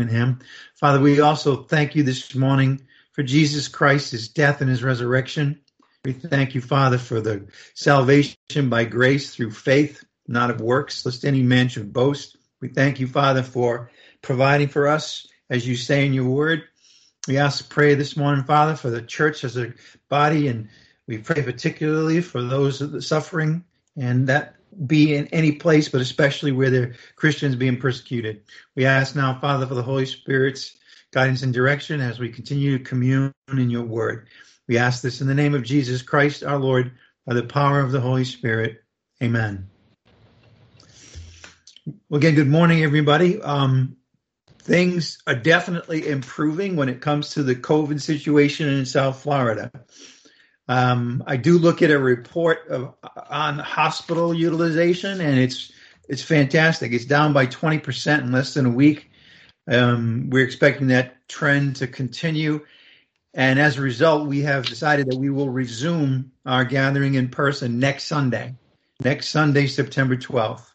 in him. Father, we also thank you this morning for Jesus Christ, his death and his resurrection. We thank you, Father, for the salvation by grace through faith, not of works, lest any man should boast. We thank you, Father, for providing for us, as you say in your word. We ask to pray this morning, Father, for the church as a body, and we pray particularly for those suffering, and that be in any place, but especially where are Christians being persecuted. We ask now, Father, for the Holy Spirit's guidance and direction as we continue to commune in your word. We ask this in the name of Jesus Christ, our Lord, by the power of the Holy Spirit. Amen. Well, again, good morning, everybody. Um, things are definitely improving when it comes to the COVID situation in South Florida. Um, I do look at a report of, on hospital utilization, and it's it's fantastic. It's down by 20% in less than a week. Um, we're expecting that trend to continue. And as a result, we have decided that we will resume our gathering in person next Sunday, next Sunday, September 12th.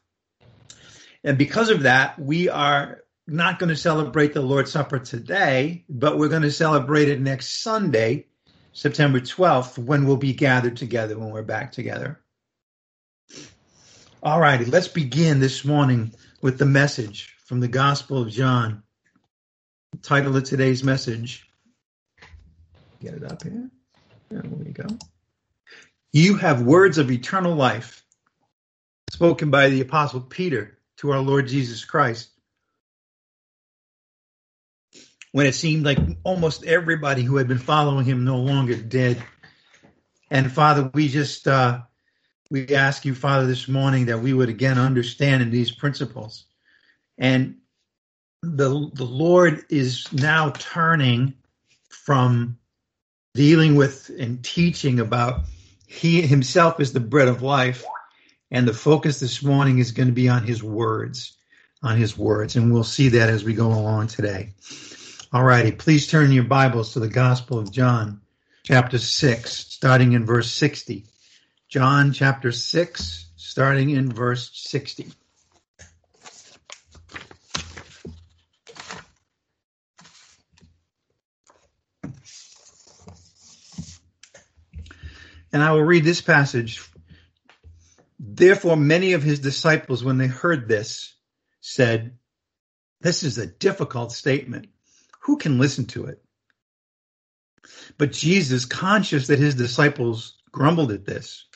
And because of that, we are not going to celebrate the Lord's Supper today, but we're going to celebrate it next Sunday, September 12th, when we'll be gathered together, when we're back together. All righty, let's begin this morning with the message from the Gospel of John. The title of today's message. Get it up here. There we go. You have words of eternal life spoken by the Apostle Peter to our Lord Jesus Christ when it seemed like almost everybody who had been following him no longer did. And Father, we just uh, we ask you, Father, this morning that we would again understand in these principles. And the the Lord is now turning from dealing with and teaching about he himself is the bread of life and the focus this morning is going to be on his words on his words and we'll see that as we go along today all righty, please turn your Bibles to the Gospel of John, chapter 6, starting in verse 60. John chapter 6, starting in verse 60. And I will read this passage. Therefore, many of his disciples, when they heard this, said, This is a difficult statement who can listen to it? But Jesus, conscious that his disciples grumbled at this,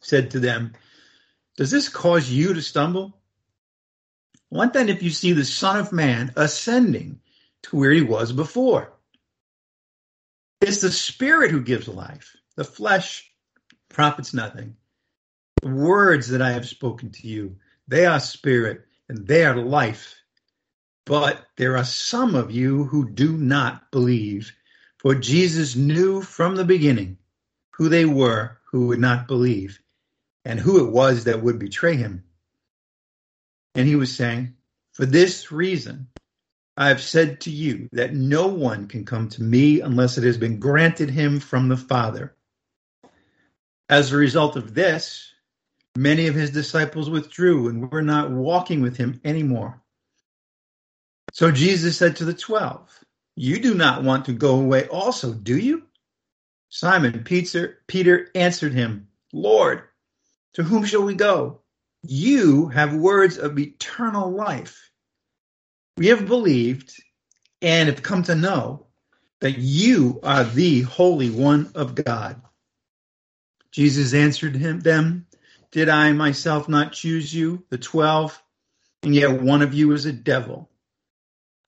said to them, Does this cause you to stumble? What then if you see the Son of Man ascending to where he was before? It's the Spirit who gives life. The flesh profits nothing. The words that I have spoken to you, they are spirit and they are life. But there are some of you who do not believe. For Jesus knew from the beginning who they were who would not believe and who it was that would betray him. And he was saying, For this reason, I have said to you that no one can come to me unless it has been granted him from the Father. As a result of this, many of his disciples withdrew and were not walking with him anymore. So Jesus said to the twelve, You do not want to go away also, do you? Simon Peter, answered him, Lord, to whom shall we go? You have words of eternal life. We have believed and have come to know that you are the Holy One of God. Jesus answered him, them, Did I myself not choose you, the twelve, and yet one of you is a devil?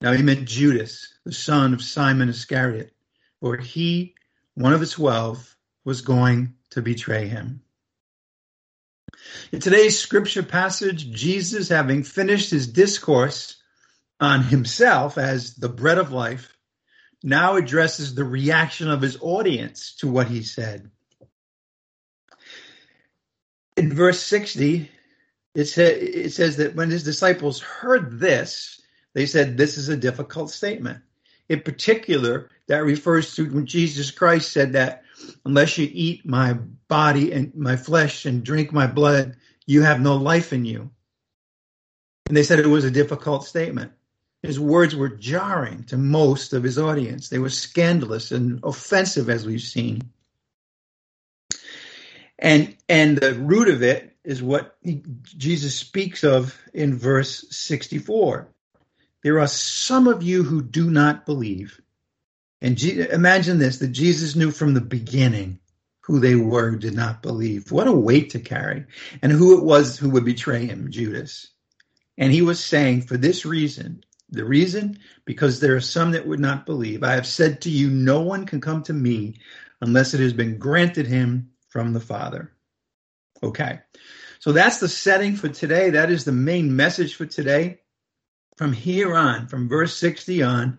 Now he meant Judas, the son of Simon Iscariot, for he, one of the twelve, was going to betray him. In today's scripture passage, Jesus, having finished his discourse on himself as the bread of life, now addresses the reaction of his audience to what he said. In verse 60, it, sa- it says that when his disciples heard this, they said this is a difficult statement. In particular, that refers to when Jesus Christ said that unless you eat my body and my flesh and drink my blood, you have no life in you. And they said it was a difficult statement. His words were jarring to most of his audience. They were scandalous and offensive, as we've seen. And and the root of it is what he, Jesus speaks of in verse 64. There are some of you who do not believe. And G- imagine this that Jesus knew from the beginning who they were who did not believe. What a weight to carry. And who it was who would betray him, Judas. And he was saying, for this reason, the reason, because there are some that would not believe. I have said to you, no one can come to me unless it has been granted him from the Father. Okay. So that's the setting for today. That is the main message for today. From here on, from verse 60 on,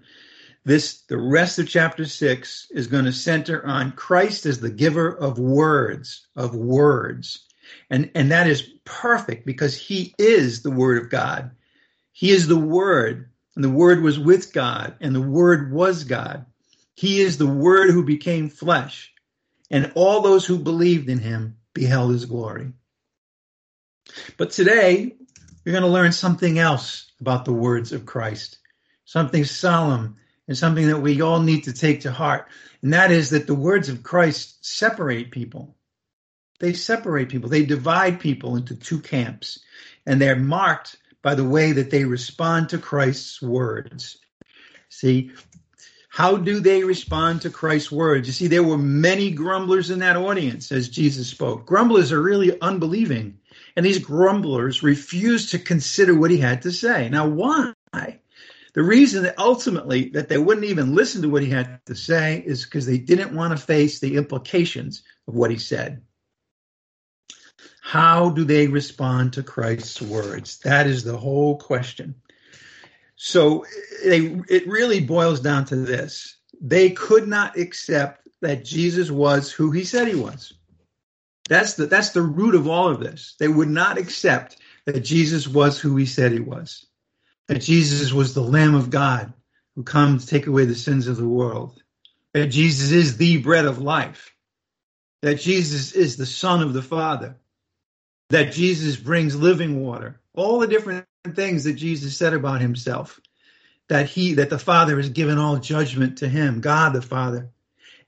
this the rest of chapter 6 is going to center on Christ as the giver of words, of words. And and that is perfect because he is the word of God. He is the word, and the word was with God, and the word was God. He is the word who became flesh, and all those who believed in him beheld his glory. But today, we're going to learn something else about the words of Christ, something solemn and something that we all need to take to heart. And that is that the words of Christ separate people. They separate people, they divide people into two camps, and they're marked by the way that they respond to Christ's words. See, how do they respond to Christ's words? You see, there were many grumblers in that audience as Jesus spoke. Grumblers are really unbelieving. And these grumblers refused to consider what he had to say. Now, why? The reason that ultimately that they wouldn't even listen to what he had to say is because they didn't want to face the implications of what he said. How do they respond to Christ's words? That is the whole question. So they, it really boils down to this. They could not accept that Jesus was who he said he was. That's the, that's the root of all of this. They would not accept that Jesus was who he said he was, that Jesus was the Lamb of God who comes to take away the sins of the world, that Jesus is the bread of life, that Jesus is the Son of the Father, that Jesus brings living water, all the different things that Jesus said about himself, that he, that the Father has given all judgment to him, God the Father.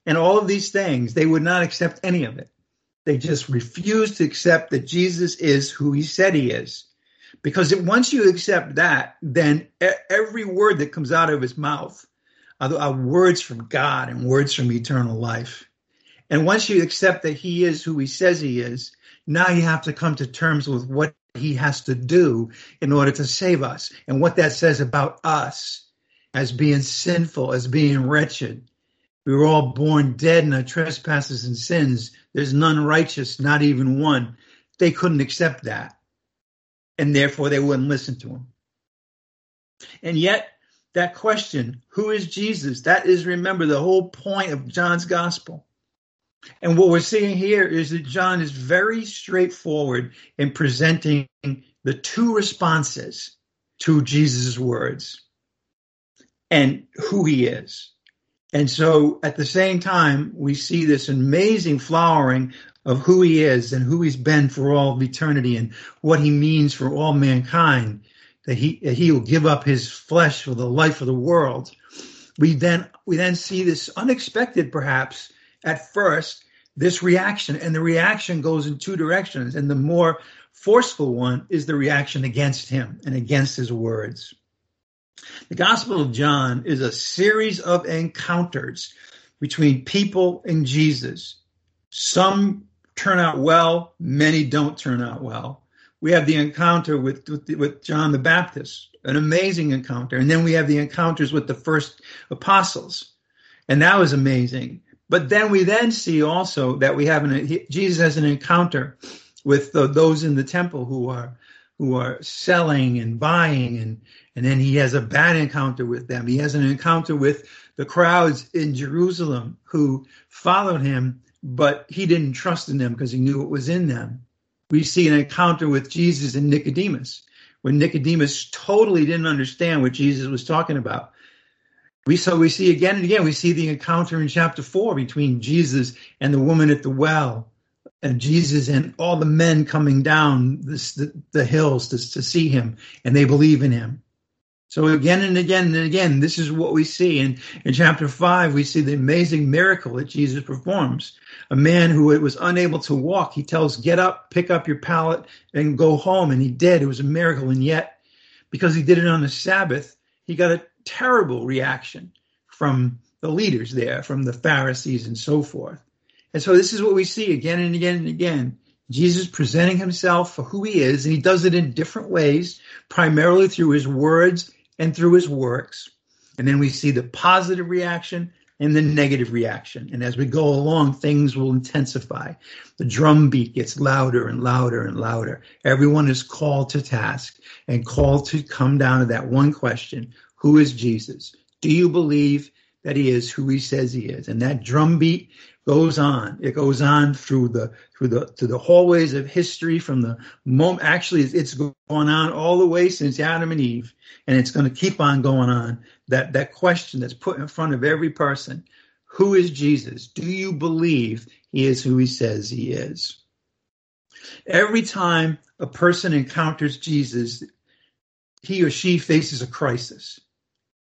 And all of these things, they would not accept any of it. They just refuse to accept that Jesus is who he said he is. Because once you accept that, then every word that comes out of his mouth are, words from God and words from eternal life. And once you accept that he is who he says he is, now you have to come to terms with what he has to do in order to save us and what that says about us as being sinful, as being wretched. We were all born dead in our trespasses and sins. There's none righteous, not even one. They couldn't accept that. And therefore they wouldn't listen to him. And yet, that question, who is Jesus? That is, remember, the whole point of John's gospel. And what we're seeing here is that John is very straightforward in presenting the two responses to Jesus' words and who he is. And so at the same time, we see this amazing flowering of who he is and who he's been for all of eternity and what he means for all mankind, that he, that he will give up his flesh for the life of the world. We then, we then see this unexpected, perhaps, at first this reaction, and the reaction goes in two directions. And the more forceful one is the reaction against him and against his words. The Gospel of John is a series of encounters between people and Jesus. Some turn out well, many don't turn out well. We have the encounter with, with, with John the Baptist, an amazing encounter. And then we have the encounters with the first apostles. And that was amazing. But then we then see also that we have an Jesus has an encounter with the, those in the temple who are who are selling and buying and and then he has a bad encounter with them. He has an encounter with the crowds in Jerusalem who followed him, but he didn't trust in them because he knew what was in them. We see an encounter with Jesus and Nicodemus when Nicodemus totally didn't understand what Jesus was talking about. We so we see again and again we see the encounter in chapter four between Jesus and the woman at the well, and Jesus and all the men coming down this, the, the hills to, to see him, and they believe in him. So again and again and again, this is what we see. In, in chapter five, we see the amazing miracle that Jesus performs. A man who was unable to walk, he tells, get up, pick up your pallet and go home. And he did. It was a miracle. And yet, because he did it on the Sabbath, he got a terrible reaction from the leaders there, from the Pharisees and so forth. And so this is what we see again and again and again. Jesus presenting himself for who he is, and he does it in different ways, primarily through his words and through his works. And then we see the positive reaction and the negative reaction. And as we go along, things will intensify. The drum beat gets louder and louder and louder. Everyone is called to task and called to come down to that one question Who is Jesus? Do you believe that he is who he says he is? And that drum beat goes on. It goes on through the through the to the hallways of history from the moment. Actually, it's going on all the way since Adam and Eve, and it's going to keep on going on. That that question that's put in front of every person: Who is Jesus? Do you believe he is who he says he is? Every time a person encounters Jesus, he or she faces a crisis.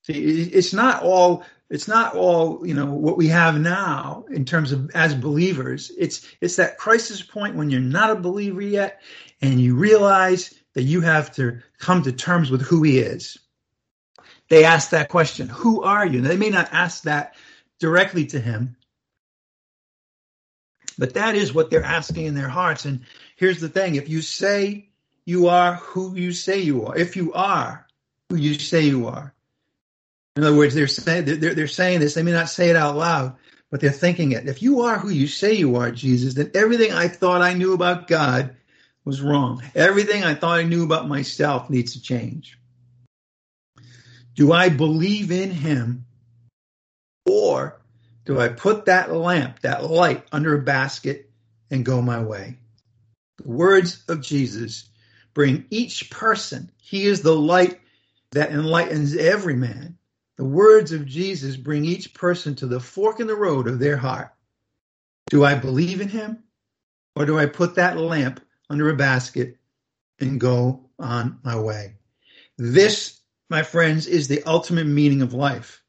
See, it's not all it's not all you know what we have now in terms of as believers. It's it's that crisis point when you're not a believer yet and you realize that you have to come to terms with who he is. They ask that question who are you? They may not ask that directly to him but that is what they're asking in their hearts. And here's the thing if you say you are who you say you are if you are who you say you are in other words, they're saying they're, they're saying this. They may not say it out loud, but they're thinking it. If you are who you say you are, Jesus, then everything I thought I knew about God was wrong. Everything I thought I knew about myself needs to change. Do I believe in Him, or do I put that lamp, that light, under a basket and go my way? The words of Jesus bring each person. He is the light that enlightens every man the words of Jesus bring each person to the fork in the road of their heart. Do I believe in him? Or do I put that lamp under a basket and go on my way? This, my friends, is the ultimate meaning of life.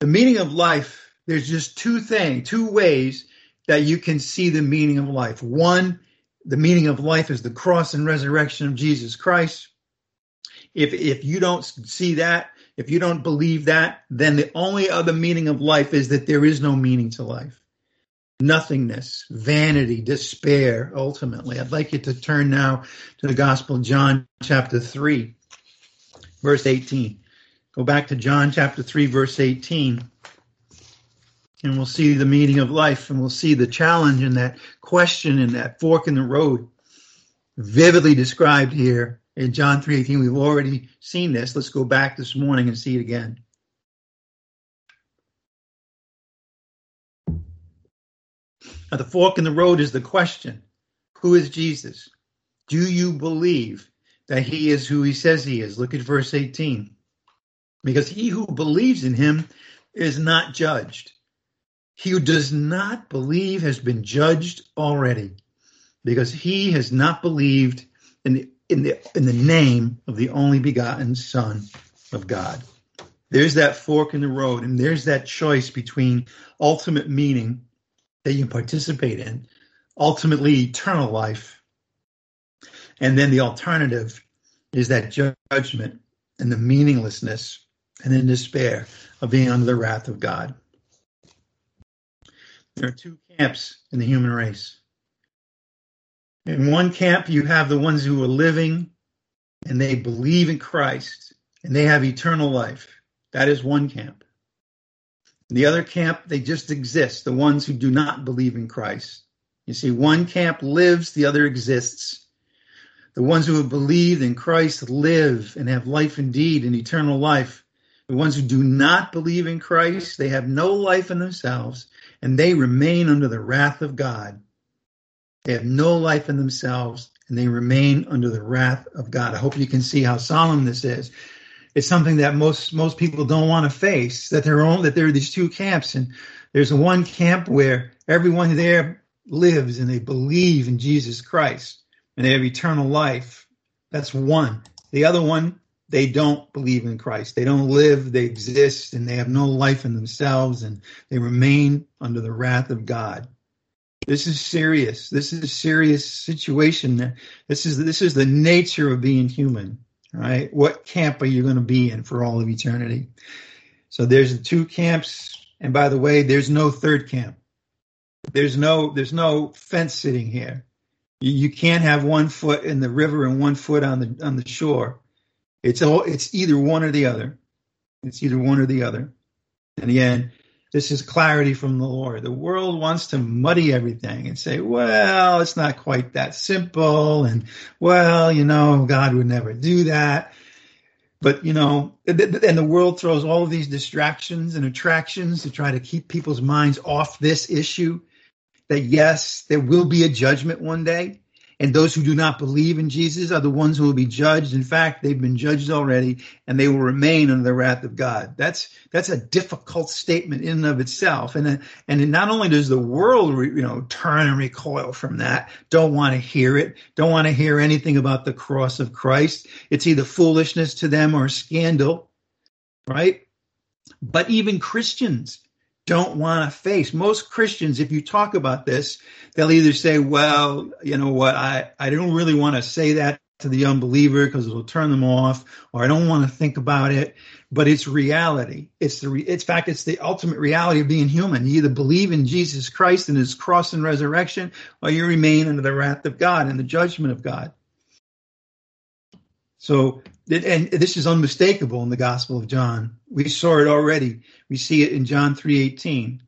The meaning of life, there's just two things, two ways that you can see the meaning of life. One, the meaning of life is the cross and resurrection of Jesus Christ. If if you don't see that, if you don't believe that, then the only other meaning of life is that there is no meaning to life. Nothingness, vanity, despair, ultimately. I'd like you to turn now to the Gospel John, chapter 3, verse 18. Go back to John chapter 3, verse 18, and we'll see the meaning of life, and we'll see the challenge and that question and that fork in the road vividly described here in John 3:18. We've already seen this. Let's go back this morning and see it again. At the fork in the road is the question Who is Jesus? Do you believe that he is who he says he is? Look at verse 18. Because he who believes in him is not judged. He who does not believe has been judged already, because he has not believed in the in the in the name of the only begotten Son of God. There's that fork in the road, and there's that choice between ultimate meaning that you participate in, ultimately eternal life, and then the alternative is that judgment and the meaninglessness and then despair of being under the wrath of God. There are two camps in the human race. In one camp, you have the ones who are living and they believe in Christ and they have eternal life. That is one camp. In the other camp, they just exist, the ones who do not believe in Christ. You see, one camp lives, the other exists. The ones who have believed in Christ live and have life indeed and eternal life. The ones who do not believe in Christ, they have no life in themselves and they remain under the wrath of God. They have no life in themselves and they remain under the wrath of God. I hope you can see how solemn this is. It's something that most most people don't want to face. That there are that there are these two camps, and there's one camp where everyone there lives and they believe in Jesus Christ and they have eternal life. That's one. The other one they don't believe in Christ. They don't live, they exist, and they have no life in themselves, and they remain under the wrath of God. This is serious. This is a serious situation. This is this is the nature of being human, right? What camp are you going to be in for all of eternity? So there's the two camps, and by the way, there's no third camp. There's no there's no fence sitting here. You, you can't have one foot in the river and one foot on the on the shore. It's all it's either one or the other. It's either one or the other. And again, this is clarity from the Lord. The world wants to muddy everything and say, well, it's not quite that simple. And well, you know, God would never do that. But, you know, and the world throws all of these distractions and attractions to try to keep people's minds off this issue that yes, there will be a judgment one day. And those who do not believe in Jesus are the ones who will be judged. In fact, they've been judged already and they will remain under the wrath of God. That's, that's a difficult statement in and of itself. And and not only does the world, you know, turn and recoil from that, don't want to hear it, don't want to hear anything about the cross of Christ. It's either foolishness to them or scandal, right? But even Christians don't want to face. Most Christians, if you talk about this, they'll either say, well, you know what, I, I don't really want to say that to the unbeliever because it'll turn them off, or I don't want to think about it. But it's reality. It's the, re- it's fact, it's the ultimate reality of being human. You either believe in Jesus Christ and his cross and resurrection, or you remain under the wrath of God and the judgment of God. So, and this is unmistakable in the Gospel of John. We saw it already. We see it in John 3:18.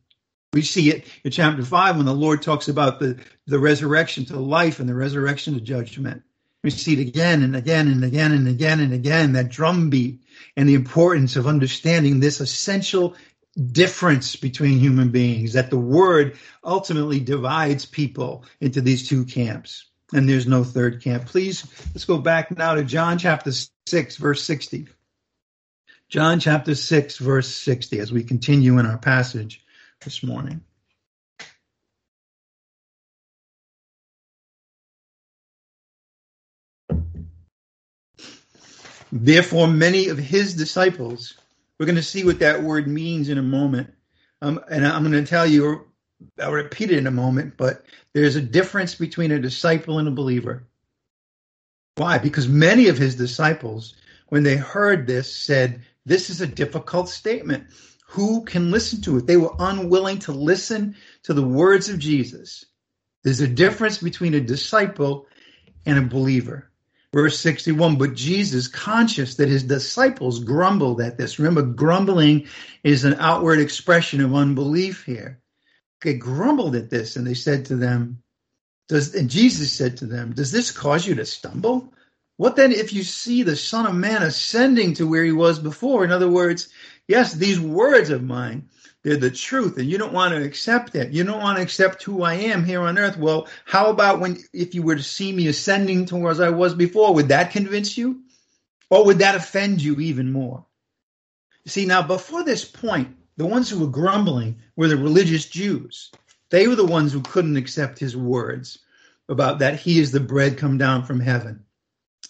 We see it in chapter 5 when the Lord talks about the, the resurrection to life and the resurrection to judgment. We see it again and again and again and again and again, that drumbeat and the importance of understanding this essential difference between human beings, that the word ultimately divides people into these two camps and there's no third camp. Please, let's go back now to John chapter 6, verse 60. John chapter 6, verse 60, as we continue in our passage this morning. Therefore, many of his disciples, we're going to see what that word means in a moment. Um, and I'm going to tell you I'll repeat it in a moment, but there's a difference between a disciple and a believer. Why? Because many of his disciples, when they heard this, said, This is a difficult statement. Who can listen to it? They were unwilling to listen to the words of Jesus. There's a difference between a disciple and a believer. Verse 61 But Jesus, conscious that his disciples grumbled at this, remember, grumbling is an outward expression of unbelief here they grumbled at this and they said to them, does, and Jesus said to them, does this cause you to stumble? What then if you see the Son of Man ascending to where he was before? In other words, yes, these words of mine, they're the truth, and you don't want to accept it. You don't want to accept who I am here on earth. Well, how about when if you were to see me ascending to where I was before? Would that convince you? Or would that offend you even more? See, now before this point, the ones who were grumbling were the religious Jews. They were the ones who couldn't accept his words about that he is the bread come down from heaven.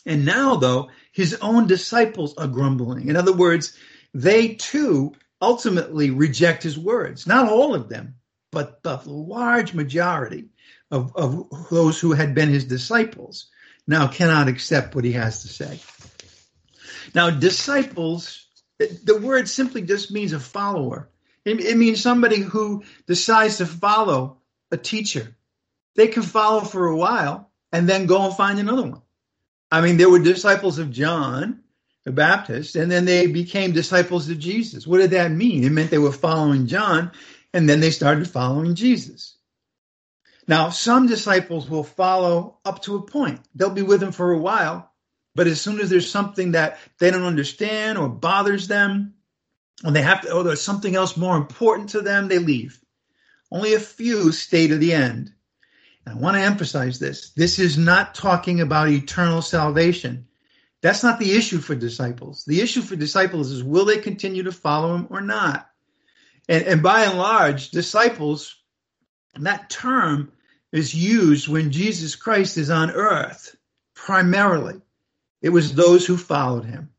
And now, though, his own disciples are grumbling. In other words, they too ultimately reject his words. Not all of them, but the large majority of, of those who had been his disciples now cannot accept what he has to say. Now, disciples the word simply just means a follower. It, it means somebody who decides to follow a teacher. They can follow for a while and then go and find another one. I mean, there were disciples of John the Baptist, and then they became disciples of Jesus. What did that mean? It meant they were following John, and then they started following Jesus. Now, some disciples will follow up to a point. They'll be with him for a while, but as soon as there's something that they don't understand or bothers them, and they have to, or there's something else more important to them, they leave. Only a few stay to the end. And I want to emphasize this. This is not talking about eternal salvation. That's not the issue for disciples. The issue for disciples is will they continue to follow him or not? And, and by and large, disciples, that term is used when Jesus Christ is on earth primarily. It was those who followed him.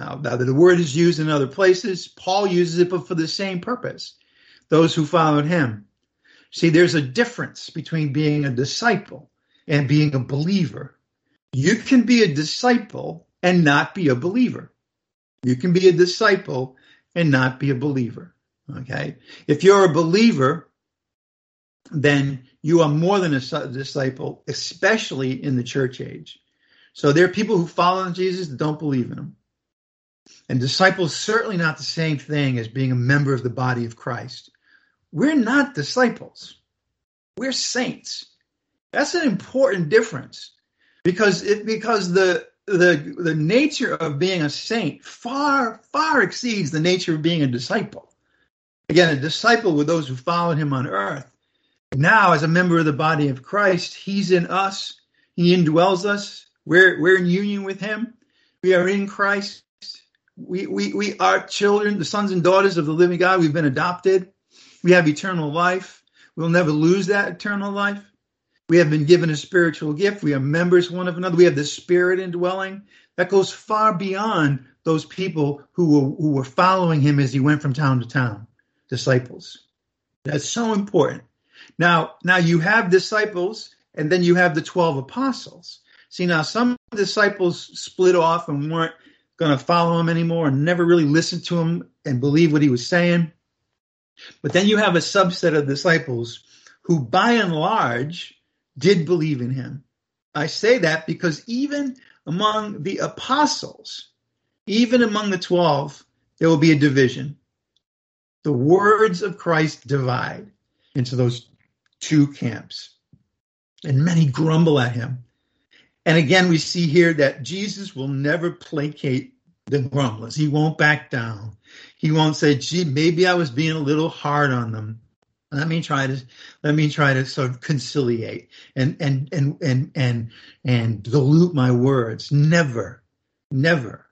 Now, the word is used in other places. Paul uses it, but for the same purpose. Those who followed him. See, there's a difference between being a disciple and being a believer. You can be a disciple and not be a believer. You can be a disciple and not be a believer. Okay. If you're a believer, then you are more than a disciple, especially in the church age. So there are people who follow Jesus that don't believe in him. And disciples certainly not the same thing as being a member of the body of Christ. We're not disciples. We're saints. That's an important difference because it because the the the nature of being a saint far far exceeds the nature of being a disciple. Again, a disciple with those who followed him on earth. Now, as a member of the body of Christ, he's in us. He indwells us. We're we're in union with him. We are in Christ. We we we are children, the sons and daughters of the living God. We've been adopted. We have eternal life. We'll never lose that eternal life. We have been given a spiritual gift. We are members one of another. We have the Spirit indwelling. That goes far beyond those people who were, who were following him as he went from town to town, disciples. That's so important. Now, now you have disciples, and then you have the 12 apostles. See, now some disciples split off and weren't going to follow him anymore and never really listened to him and believe what he was saying. But then you have a subset of disciples who, by and large, did believe in him. I say that because even among the apostles, even among the 12, there will be a division. The words of Christ divide into those two camps. And many grumble at him. And again, we see here that Jesus will never placate the grumblers. He won't back down. He won't say, gee, maybe I was being a little hard on them. Let me try to let me try to sort of conciliate and and and and and and dilute my words. Never, never.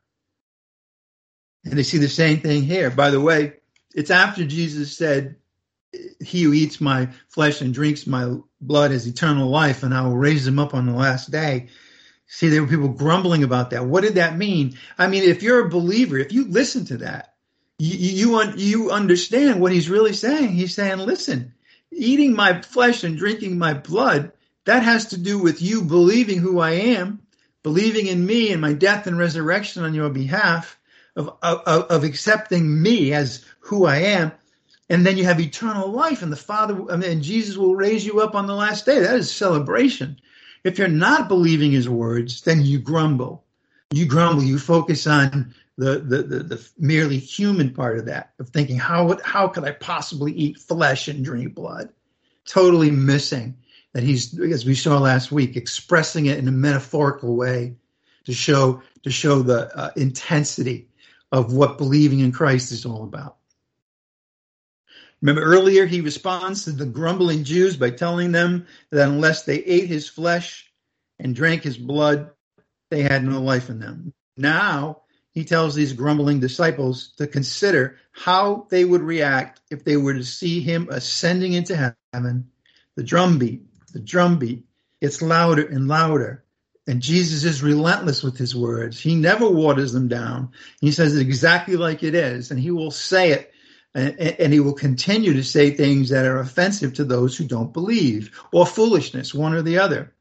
And they see the same thing here. By the way, it's after Jesus said, He who eats my flesh and drinks my blood has eternal life, and I will raise him up on the last day. See, there were people grumbling about that. What did that mean? I mean, if you're a believer, if you listen to that, you, you, you understand what he's really saying. He's saying, listen, eating my flesh and drinking my blood, that has to do with you believing who I am, believing in me and my death and resurrection on your behalf, of, of, of accepting me as who I am. And then you have eternal life, and the Father and Jesus will raise you up on the last day. That is celebration. If you're not believing his words, then you grumble. You grumble. You focus on the, the, the, the, merely human part of that, of thinking, how, how could I possibly eat flesh and drink blood? Totally missing that he's, as we saw last week, expressing it in a metaphorical way to show, to show the uh, intensity of what believing in Christ is all about. Remember earlier, he responds to the grumbling Jews by telling them that unless they ate his flesh and drank his blood, they had no life in them. Now, he tells these grumbling disciples to consider how they would react if they were to see him ascending into heaven. The drumbeat, the drumbeat, it's louder and louder. And Jesus is relentless with his words. He never waters them down. He says it exactly like it is, and he will say it, and, and he will continue to say things that are offensive to those who don't believe, or foolishness, one or the other.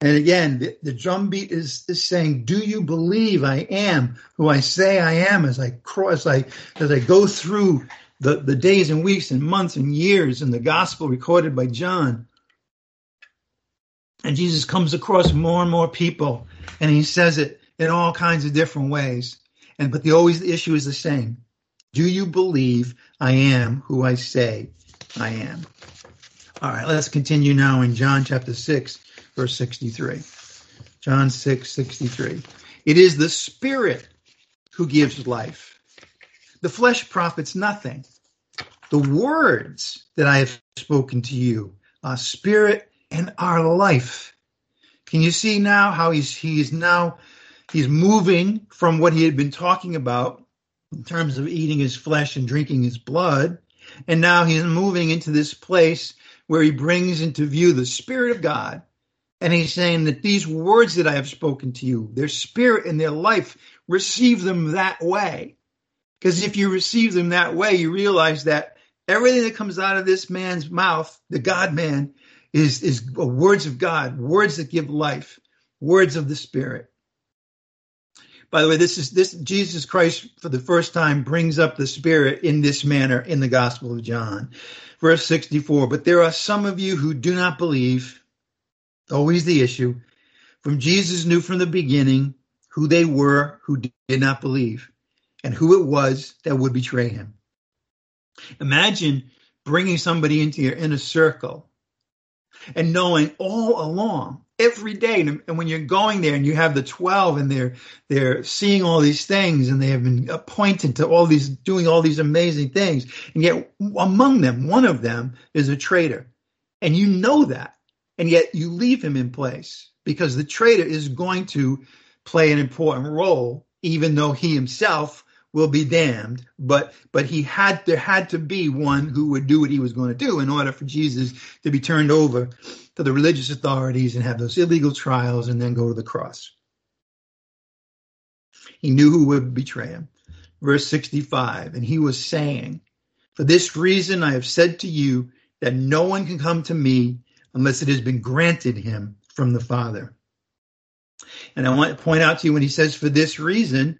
And again, the, the drum beat is, is saying, "Do you believe I am who I say I am?" As I cross, I as I go through the the days and weeks and months and years in the gospel recorded by John, and Jesus comes across more and more people, and he says it in all kinds of different ways. And but the always the issue is the same: Do you believe I am who I say I am? All right, let's continue now in John chapter six verse 63. John 6, 63. It is the Spirit who gives life. The flesh profits nothing. The words that I have spoken to you are spirit and are life. Can you see now how he's he's now he's moving from what he had been talking about in terms of eating his flesh and drinking his blood, and now he's moving into this place where he brings into view the Spirit of God and he's saying that these words that I have spoken to you, their spirit and their life receive them that way. Because if you receive them that way, you realize that everything that comes out of this man's mouth, the God man, is, is words of God, words that give life, words of the Spirit. By the way, this is this Jesus Christ for the first time brings up the Spirit in this manner in the Gospel of John. Verse 64, but there are some of you who do not believe, always the issue, from Jesus knew from the beginning who they were who did not believe and who it was that would betray him. Imagine bringing somebody into your inner circle and knowing all along every day. And when you're going there and you have the 12 and they're they're seeing all these things and they have been appointed to all these doing all these amazing things. And yet among them one of them is a traitor. And you know that. And yet you leave him in place because the traitor is going to play an important role even though he himself will be damned. But but he had there had to be one who would do what he was going to do in order for jesus to be turned over to the religious authorities and have those illegal trials and then go to the cross. He knew who would betray him. Verse 65 and he was saying for this reason i have said to you that no one can come to me unless it has been granted him from the father. And i want to point out to you when he says for this reason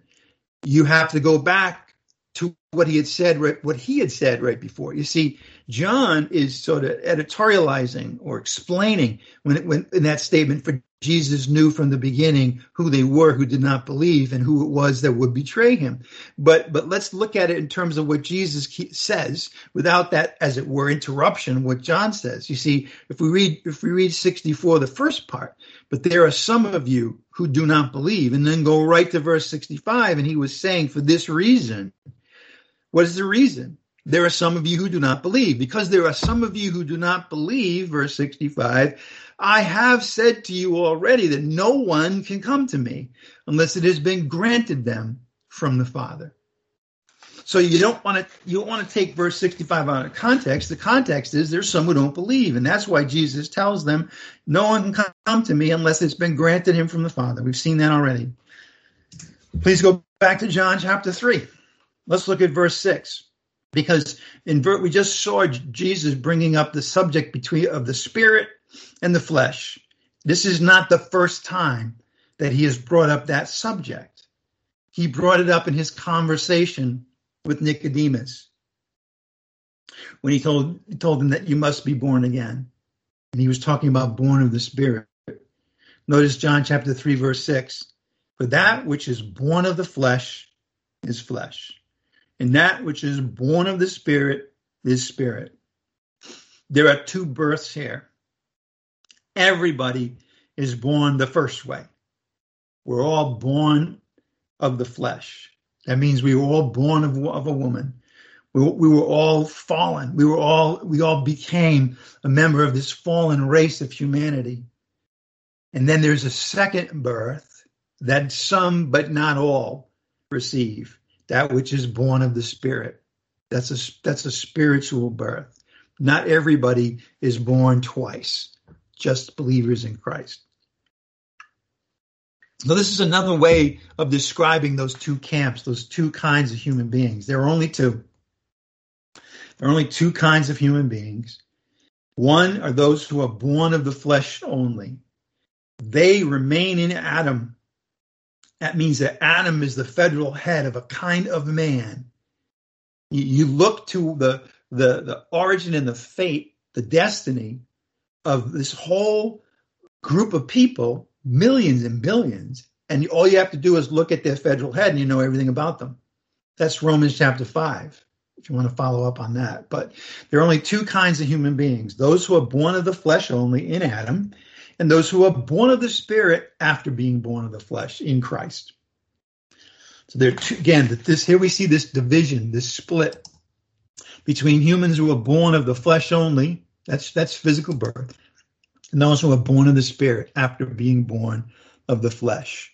you have to go back to what he had said, what he had said right before. You see, John is sort of editorializing or explaining when, when in that statement for Jesus knew from the beginning who they were who did not believe and who it was that would betray him. But but let's look at it in terms of what Jesus says without that as it were interruption what John says. You see, if we read if we read 64 the first part, but there are some of you who do not believe and then go right to verse 65 and he was saying for this reason. What is the reason? There are some of you who do not believe. Because there are some of you who do not believe, verse 65, I have said to you already that no one can come to me unless it has been granted them from the Father. So you don't want to you don't want to take verse 65 out of context. The context is there's some who don't believe, and that's why Jesus tells them, "No one can come to me unless it's been granted him from the Father." We've seen that already. Please go back to John chapter 3. Let's look at verse 6 because in we just saw Jesus bringing up the subject between of the spirit and the flesh. This is not the first time that he has brought up that subject. He brought it up in his conversation with Nicodemus when he told he told him that you must be born again. And he was talking about born of the spirit. Notice John chapter 3 verse 6. For that which is born of the flesh is flesh and that which is born of the Spirit is spirit. There are two births here. Everybody is born the first way. We're all born of the flesh. That means we were all born of, of a woman. We, we were all fallen. We were all we all became a member of this fallen race of humanity. And then there's a second birth that some, but not all, receive that which is born of the spirit. That's a that's a spiritual birth. Not everybody is born twice, just believers in Christ. So this is another way of describing those two camps, those two kinds of human beings. There are only two. There are only two kinds of human beings. One are those who are born of the flesh only. They remain in Adam that means that Adam is the federal head of a kind of man. You, look to the, the, the origin and the fate, the destiny of this whole group of people, millions and billions, and all you have to do is look at their federal head and you know everything about them. That's Romans chapter 5, if you want to follow up on that. But there are only two kinds of human beings those who are born of the flesh only in Adam, and those who are born of the Spirit after being born of the flesh in Christ. So there, two, again, that this here we see this division, this split between humans who are born of the flesh only. That's that's physical birth, and those who are born of the Spirit after being born of the flesh.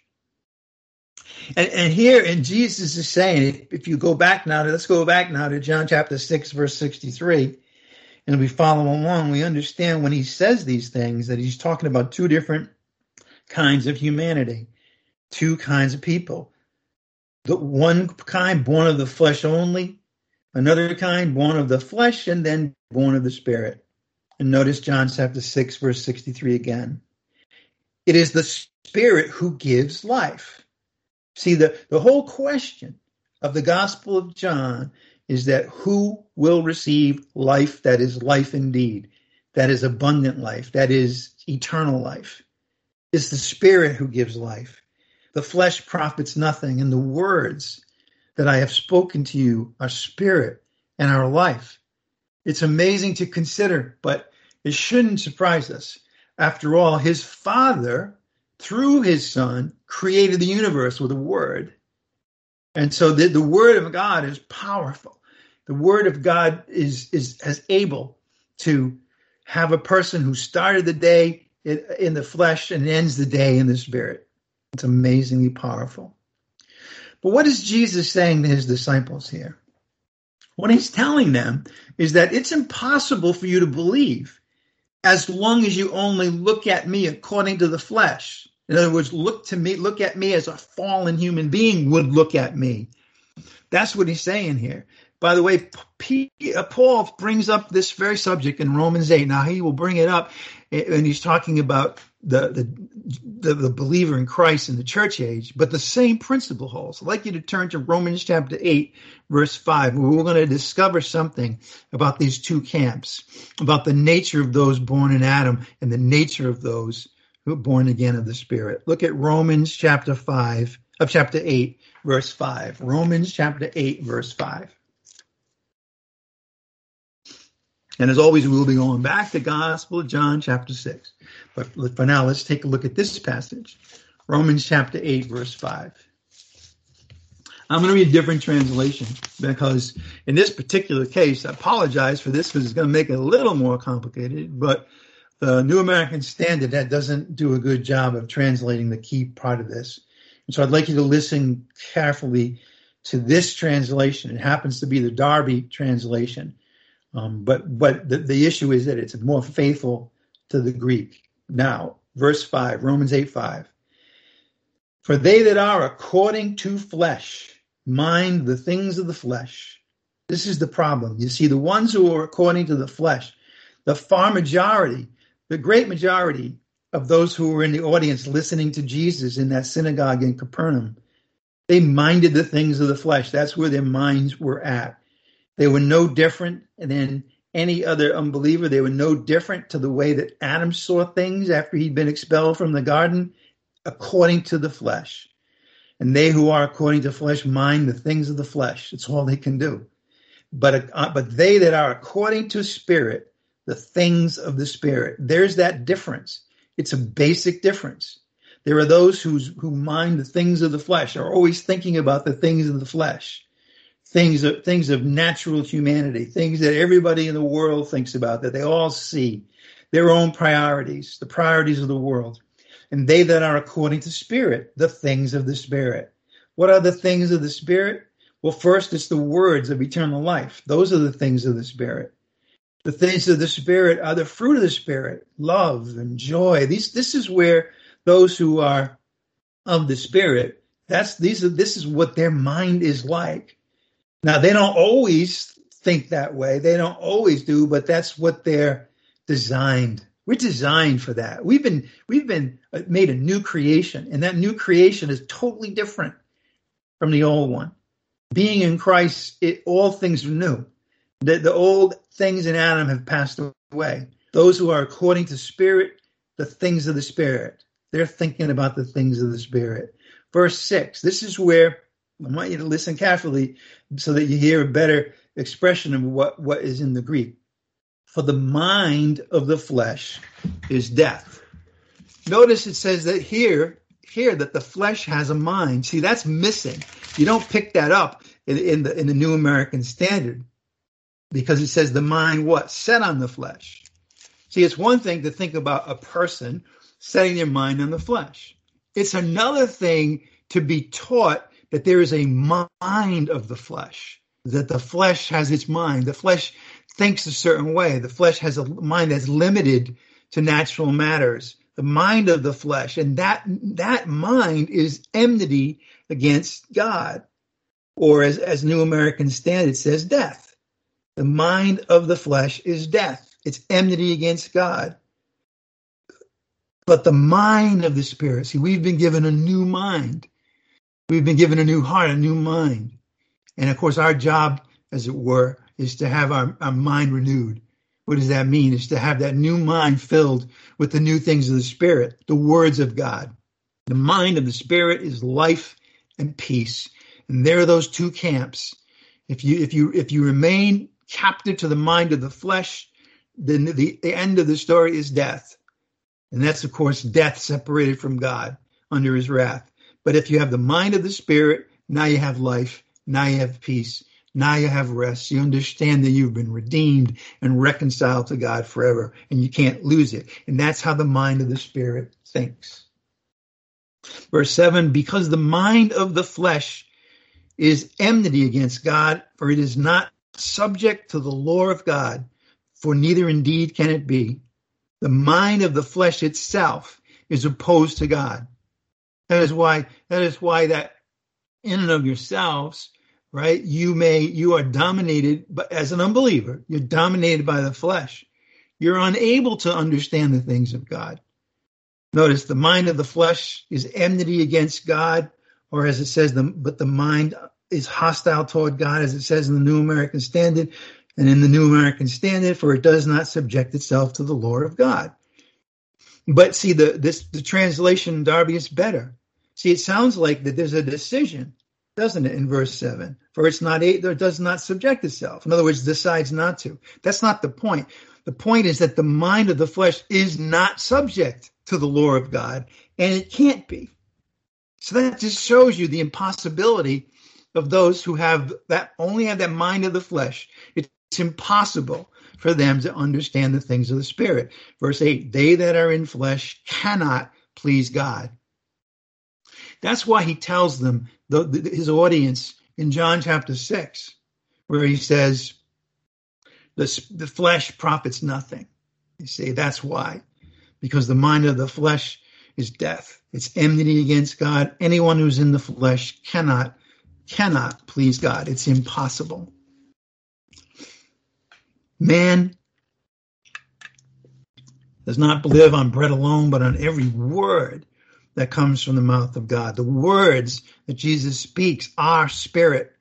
And, and here, and Jesus is saying, if you go back now, to, let's go back now to John chapter 6, verse 63 and we follow along, we understand when he says these things that he's talking about two different kinds of humanity, two kinds of people. the one kind born of the flesh only, another kind born of the flesh, and then born of the spirit. And notice John chapter 6, verse 63 again. It is the spirit who gives life. See, the, the whole question of the Gospel of John is that who will receive life that is life indeed, that is abundant life, that is eternal life. It's the Spirit who gives life. The flesh profits nothing, and the words that I have spoken to you are spirit and our life. It's amazing to consider, but it shouldn't surprise us. After all, his Father, through his Son, created the universe with a word. And so the, the word of God is powerful. The word of God is, is as able to have a person who started the day in, in the flesh and ends the day in the spirit. It's amazingly powerful. But what is Jesus saying to his disciples here? What he's telling them is that it's impossible for you to believe as long as you only look at me according to the flesh. In other words, look to me, look at me as a fallen human being would look at me. That's what he's saying here. By the way, P, uh, Paul brings up this very subject in Romans 8. Now, he will bring it up and he's talking about the, the, the, the, believer in Christ in the church age, but the same principle holds. I'd like you to turn to Romans chapter 8, verse 5, where we're going to discover something about these two camps, about the nature of those born in Adam and the nature of those who are born again of the Spirit. Look at Romans chapter 5, of chapter 8, verse 5. Romans chapter 8, verse 5. And as always, we will be going back to Gospel of John, chapter 6. But for now, let's take a look at this passage Romans chapter 8, verse 5. I'm going to read a different translation because in this particular case, I apologize for this because it's going to make it a little more complicated, but the New American Standard that doesn't do a good job of translating the key part of this. And so I'd like you to listen carefully to this translation. It happens to be the Darby translation. Um, but but the, the issue is that it's more faithful to the Greek. Now, verse 5, Romans 8 5. For they that are according to flesh mind the things of the flesh. This is the problem. You see, the ones who are according to the flesh, the far majority, the great majority of those who were in the audience listening to Jesus in that synagogue in Capernaum, they minded the things of the flesh. That's where their minds were at. They were no different than any other unbeliever. They were no different to the way that Adam saw things after he'd been expelled from the garden, according to the flesh. And they who are according to flesh mind the things of the flesh. It's all they can do. But, uh, but they that are according to spirit, the things of the spirit. There's that difference. It's a basic difference. There are those who's, who mind the things of the flesh, are always thinking about the things of the flesh things of things of natural humanity, things that everybody in the world thinks about, that they all see, their own priorities, the priorities of the world. And they that are according to spirit, the things of the spirit. What are the things of the spirit? Well, first it's the words of eternal life. Those are the things of the spirit. The things of the spirit are the fruit of the spirit, love and joy. These this is where those who are of the spirit, that's these are this is what their mind is like. Now, they don't always think that way. They don't always do, but that's what they're designed. We're designed for that. We've been we've been uh, made a new creation, and that new creation is totally different from the old one. Being in Christ, it, all things are new. The, the old things in Adam have passed away. Those who are according to spirit, the things of the spirit. They're thinking about the things of the spirit. Verse six. This is where I want you to listen carefully so that you hear a better expression of what, what is in the Greek. For the mind of the flesh is death. Notice it says that here, here that the flesh has a mind. See, that's missing. You don't pick that up in, in the in the New American Standard because it says the mind what set on the flesh. See, it's one thing to think about a person setting their mind on the flesh. It's another thing to be taught that there is a mind of the flesh, that the flesh has its mind. The flesh thinks a certain way. The flesh has a mind that's limited to natural matters. The mind of the flesh, and that that mind is enmity against God. or as, as New American Standard says, death. The mind of the flesh is death. It's enmity against God. But the mind of the Spirit, see, we've been given a new mind. We've been given a new heart, a new mind. And of course, our job, as it were, is to have our, our mind renewed. What does that mean? Is to have that new mind filled with the new things of the Spirit, the words of God. The mind of the Spirit is life and peace. And there are those two camps. If you if you if you remain captive to the mind of the flesh, then the, the end of the story is death. And that's of course death separated from God under his wrath. But if you have the mind of the spirit, now you have life, now you have peace, now you have rest. You understand that you've been redeemed and reconciled to God forever, and you can't lose it. And that's how the mind of the spirit thinks. Verse 7 Because the mind of the flesh is enmity against God, for it is not subject to the law of God, for neither indeed can it be. The mind of the flesh itself is opposed to God. That is why that is why that in and of yourselves, right? You may you are dominated but as an unbeliever, you're dominated by the flesh. You're unable to understand the things of God. Notice the mind of the flesh is enmity against God, or as it says, the, but the mind is hostile toward God, as it says in the New American Standard and in the New American Standard, for it does not subject itself to the Lord of God. But see, the this the translation, Darby, is better. See, it sounds like that there's a decision, doesn't it, in verse seven? For it's not it does not subject itself. In other words, decides not to. That's not the point. The point is that the mind of the flesh is not subject to the law of God, and it can't be. So that just shows you the impossibility of those who have that only have that mind of the flesh. It's impossible for them to understand the things of the spirit. Verse 8, they that are in flesh cannot please God. That's why he tells them, the, the, his audience, in John chapter 6, where he says, the, the flesh profits nothing. You see, that's why. Because the mind of the flesh is death. It's enmity against God. Anyone who's in the flesh cannot cannot please God. It's impossible. Man does not live on bread alone, but on every word that comes from the mouth of God. The words that Jesus speaks are spirit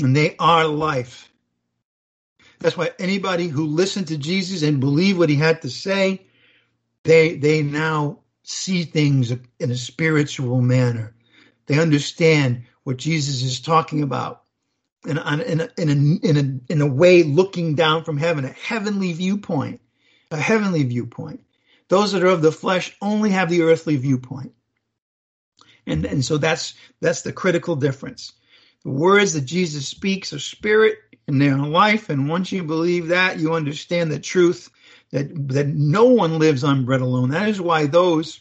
and they are life. That's why anybody who listened to Jesus and believed what he had to say, they they now see things in a spiritual manner. They understand what Jesus is talking about in, in, a, in, a, in, a, in a way looking down from heaven, a heavenly viewpoint, a heavenly viewpoint. Those that are of the flesh only have the earthly viewpoint. And, and so that's, that's the critical difference. The words that Jesus speaks are spirit and they're life. And once you believe that, you understand the truth that, that no one lives on bread alone. That is why those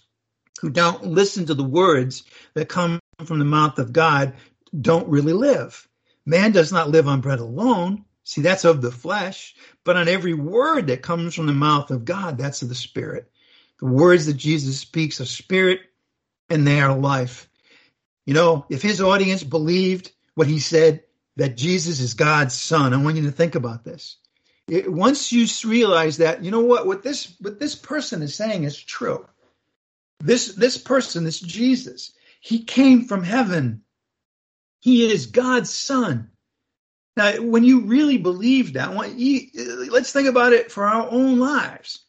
who don't listen to the words that come from the mouth of God don't really live. Man does not live on bread alone. See, that's of the flesh, but on every word that comes from the mouth of God, that's of the spirit. The words that Jesus speaks are spirit and they are life. You know, if his audience believed what he said, that Jesus is God's son, I want you to think about this. It, once you realize that, you know what, what this what this person is saying is true. This this person, this Jesus, he came from heaven. He is God's son. Now, when you really believe that, let's think about it for our own lives.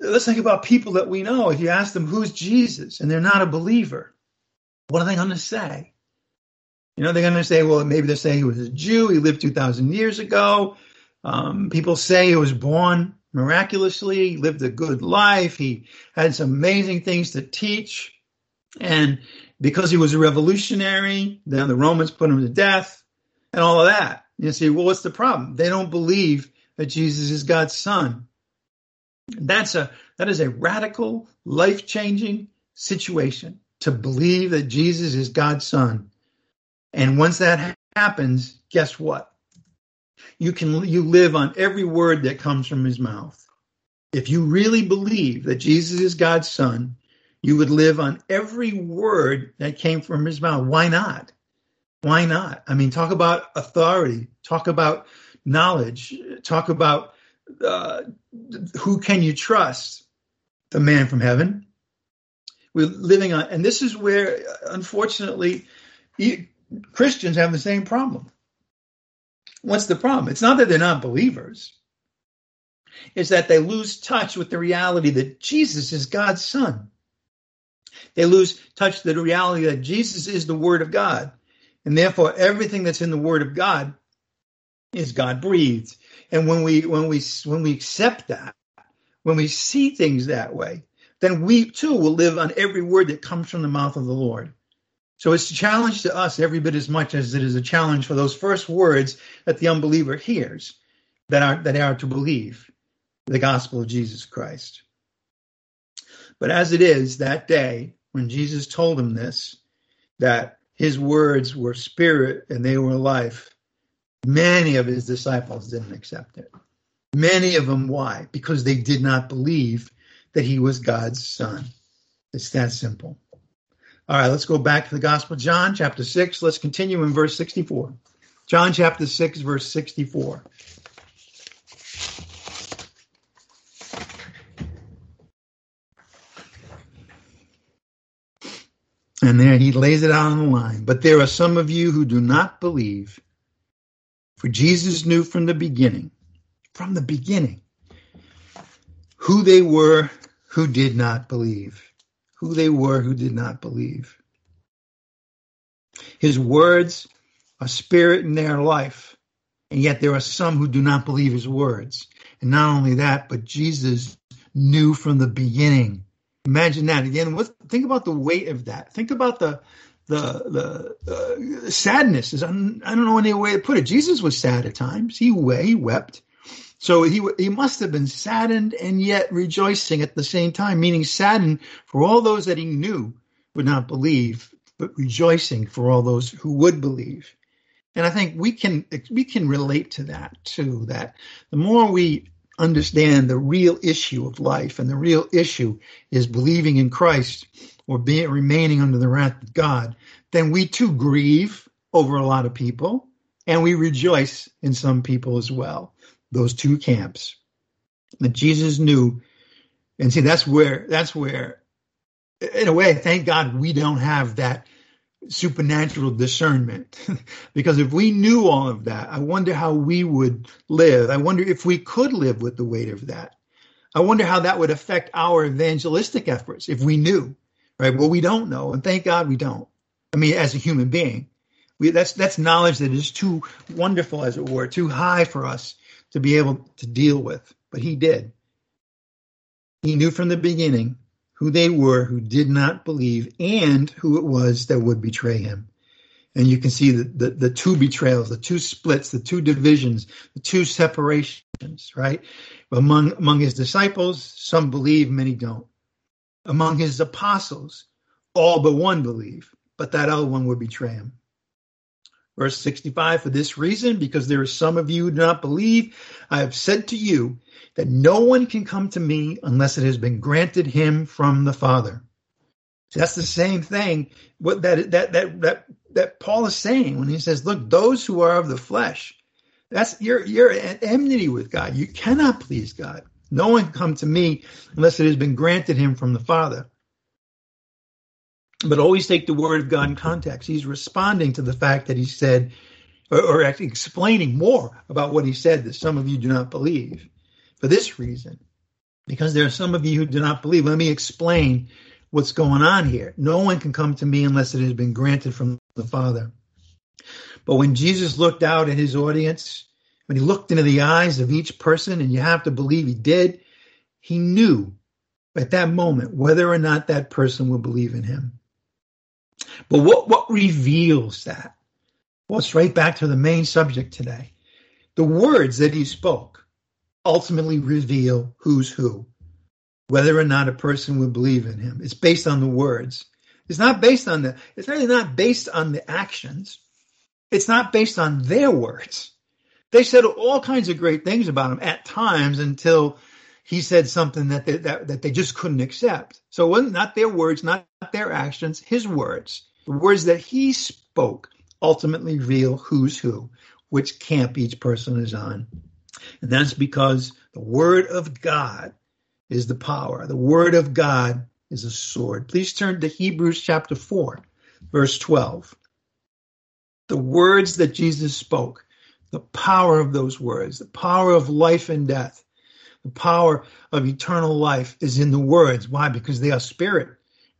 Let's think about people that we know. If you ask them, who's Jesus? And they're not a believer, what are they going to say? You know, they're going to say, well, maybe they're saying he was a Jew. He lived 2,000 years ago. Um, people say he was born miraculously, he lived a good life. He had some amazing things to teach. And because he was a revolutionary, then the Romans put him to death and all of that. You see, well, what's the problem? They don't believe that Jesus is God's son. That's a that is a radical, life-changing situation to believe that Jesus is God's son. And once that happens, guess what? You can you live on every word that comes from his mouth. If you really believe that Jesus is God's son, you would live on every word that came from his mouth. Why not? Why not? I mean, talk about authority, talk about knowledge, talk about uh, who can you trust? The man from heaven. We're living on, and this is where, unfortunately, Christians have the same problem. What's the problem? It's not that they're not believers. It's that they lose touch with the reality that Jesus is God's son. They lose touch the reality that Jesus is the Word of God. And therefore, everything that's in the Word of God is God breathed. And when we when we when we accept that, when we see things that way, then we too will live on every word that comes from the mouth of the Lord. So it's a challenge to us every bit as much as it is a challenge for those first words that the unbeliever hears that are that are to believe the gospel of Jesus Christ. But as it is that day when Jesus told him this, that his words were spirit and they were life, many of his disciples didn't accept it. Many of them, why? Because they did not believe that he was God's son. It's that simple. All right, let's go back to the Gospel of John, chapter 6. Let's continue in verse 64. John chapter 6, verse 64. And there he lays it out on the line. But there are some of you who do not believe. For Jesus knew from the beginning, from the beginning, who they were who did not believe who they were who did not believe. His words are spirit in their life, and yet there are some who do not believe his words. And not only that, but Jesus knew from the beginning. Imagine that again. What, think about the weight of that. Think about the the the uh, sadness. Is I don't know any way to put it. Jesus was sad at times. He he wept. So he he must have been saddened and yet rejoicing at the same time, meaning saddened for all those that he knew would not believe, but rejoicing for all those who would believe. And I think we can we can relate to that too. That the more we understand the real issue of life, and the real issue is believing in Christ or being remaining under the wrath of God, then we too grieve over a lot of people, and we rejoice in some people as well those two camps. That Jesus knew, and see that's where that's where, in a way, thank God we don't have that supernatural discernment. because if we knew all of that, I wonder how we would live. I wonder if we could live with the weight of that. I wonder how that would affect our evangelistic efforts if we knew, right? Well, we don't know, and thank God we don't. I mean, as a human being, we, that's that's knowledge that is too wonderful, as it were, too high for us to be able to deal with, but he did. He knew from the beginning who they were who did not believe and who it was that would betray him. And you can see the, the, the two betrayals, the two splits, the two divisions, the two separations, right? Among, among his disciples, some believe, many don't. Among his apostles, all but one believe, but that other one would betray him. Verse 65 For this reason, because there are some of you who do not believe, I have said to you that no one can come to me unless it has been granted him from the Father. That's the same thing what that that that that that Paul is saying when he says, "Look, those who are of the flesh, that's you're you're at enmity with God. You cannot please God. No one can come to me unless it has been granted him from the Father." But always take the word of God in context. He's responding to the fact that he said, or, or actually explaining more about what he said that some of you do not believe. For this reason, because there are some of you who do not believe, let me explain what's going on here. No one can come to me unless it has been granted from the Father. But when Jesus looked out at his audience, when he looked into the eyes of each person, and you have to believe he did, he knew at that moment whether or not that person would believe in him. But what, what reveals that? Well, it's right back to the main subject today. The words that he spoke ultimately reveal who's who, whether or not a person would believe in him. It's based on the words. It's not based on the, it's really not based on the actions. It's not based on their words. They said all kinds of great things about him at times until he said something that they, that, that they just couldn't accept. So it wasn't not their words, not their actions, his words. The words that he spoke ultimately reveal who's who, which camp each person is on. And that's because the word of God is the power. The word of God is a sword. Please turn to Hebrews chapter 4, verse 12. The words that Jesus spoke, the power of those words, the power of life and death, the power of eternal life is in the words. Why? Because they are spirit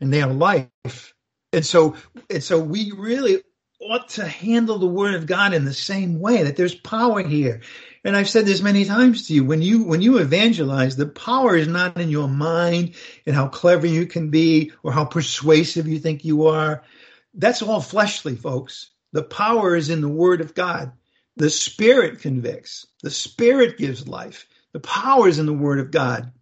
and they are life. And so, and so we really ought to handle the word of God in the same way that there's power here. And I've said this many times to you. When you, when you evangelize, the power is not in your mind and how clever you can be or how persuasive you think you are. That's all fleshly, folks. The power is in the word of God. The spirit convicts. The spirit gives life. The power is in the word of God.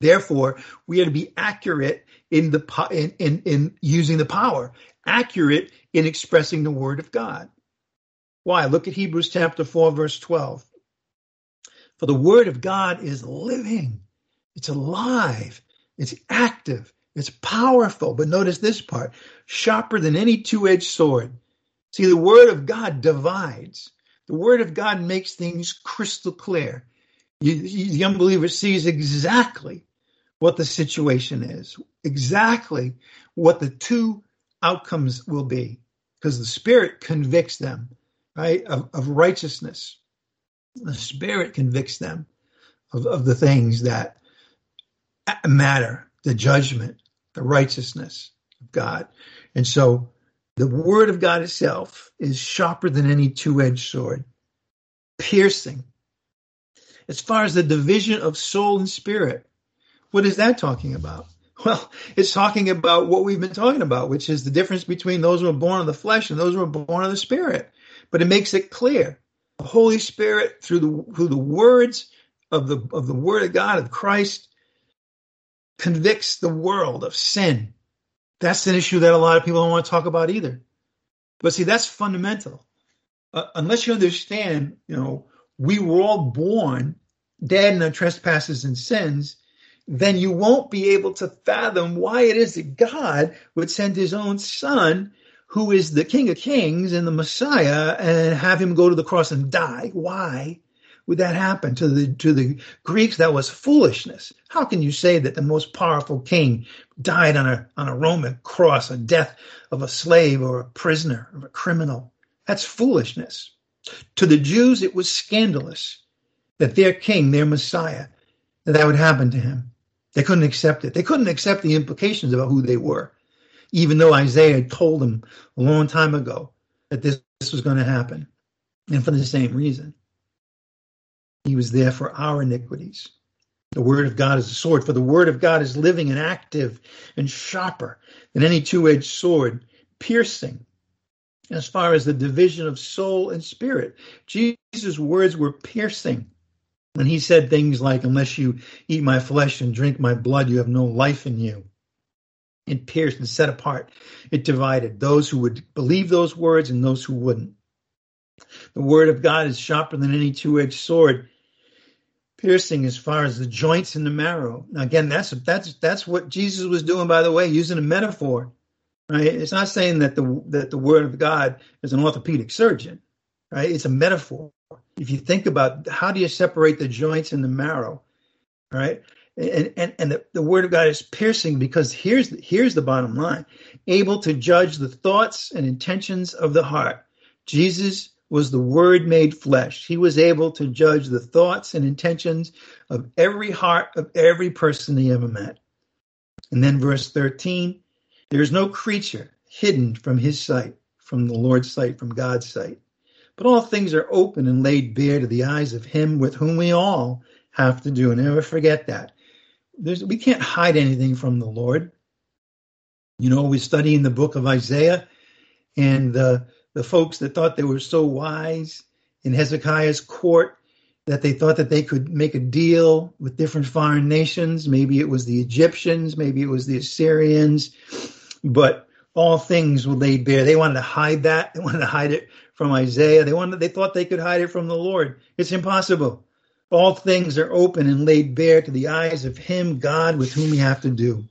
Therefore, we are to be accurate in the in, in, in using the power, accurate in expressing the word of God. Why? Look at Hebrews chapter 4, verse 12. For the word of God is living, it's alive, it's active, it's powerful. But notice this part sharper than any two edged sword. See, the word of God divides. The word of God makes things crystal clear. You, you, the unbeliever sees exactly what the situation is, exactly what the two outcomes will be, because the Spirit convicts them, right, of, of righteousness. The Spirit convicts them of, of the things that matter, the judgment, the righteousness of God. And so the Word of God itself is sharper than any two edged sword, piercing. As far as the division of soul and spirit, what is that talking about? Well, it's talking about what we've been talking about, which is the difference between those who are born of the flesh and those who are born of the spirit. But it makes it clear. The Holy Spirit, through the through the words of the of the Word of God of Christ, convicts the world of sin. That's an issue that a lot of people don't want to talk about either. But see, that's fundamental. Uh, unless you understand, you know, we were all born dead in our trespasses and sins, then you won't be able to fathom why it is that God would send his own son, who is the King of Kings and the Messiah, and have him go to the cross and die. Why would that happen to the to the Greeks? That was foolishness. How can you say that the most powerful king died on a on a Roman cross, a death of a slave or a prisoner or a criminal? That's foolishness. To the Jews, it was scandalous that their king, their Messiah, that that would happen to him. They couldn't accept it. They couldn't accept the implications about who they were, even though Isaiah had told them a long time ago that this, this was going to happen. And for the same reason, he was there for our iniquities. The word of God is a sword, for the word of God is living and active and sharper than any two edged sword, piercing as far as the division of soul and spirit. Jesus' words were piercing when he said things like, Unless you eat my flesh and drink my blood, you have no life in you. It pierced and set apart. It divided those who would believe those words and those who wouldn't. The word of God is sharper than any two edged sword, piercing as far as the joints and the marrow. Now, again, that's that's that's what Jesus was doing, by the way, using a metaphor. Right? It's not saying that the that the word of God is an orthopedic surgeon. Right? It's a metaphor if you think about how do you separate the joints and the marrow, right? And and, and the, the word of God is piercing because here's here's the bottom line: able to judge the thoughts and intentions of the heart. Jesus was the Word made flesh. He was able to judge the thoughts and intentions of every heart of every person he ever met. And then verse 13 there is no creature hidden from his sight, from the Lord's sight, from God's sight. But all things are open and laid bare to the eyes of him with whom we all have to do. And never forget that. There's, we can't hide anything from the Lord. You know, we're studying the book of Isaiah, and the, the folks that thought they were so wise in Hezekiah's court that they thought that they could make a deal with different foreign nations. Maybe it was the Egyptians, maybe it was the Assyrians, but all things were laid bare. They wanted to hide that. They wanted to hide it from Isaiah. They wanted, they thought they could hide it from the Lord. It's impossible. All things are open and laid bare to the eyes of Him, God, with whom we have to do.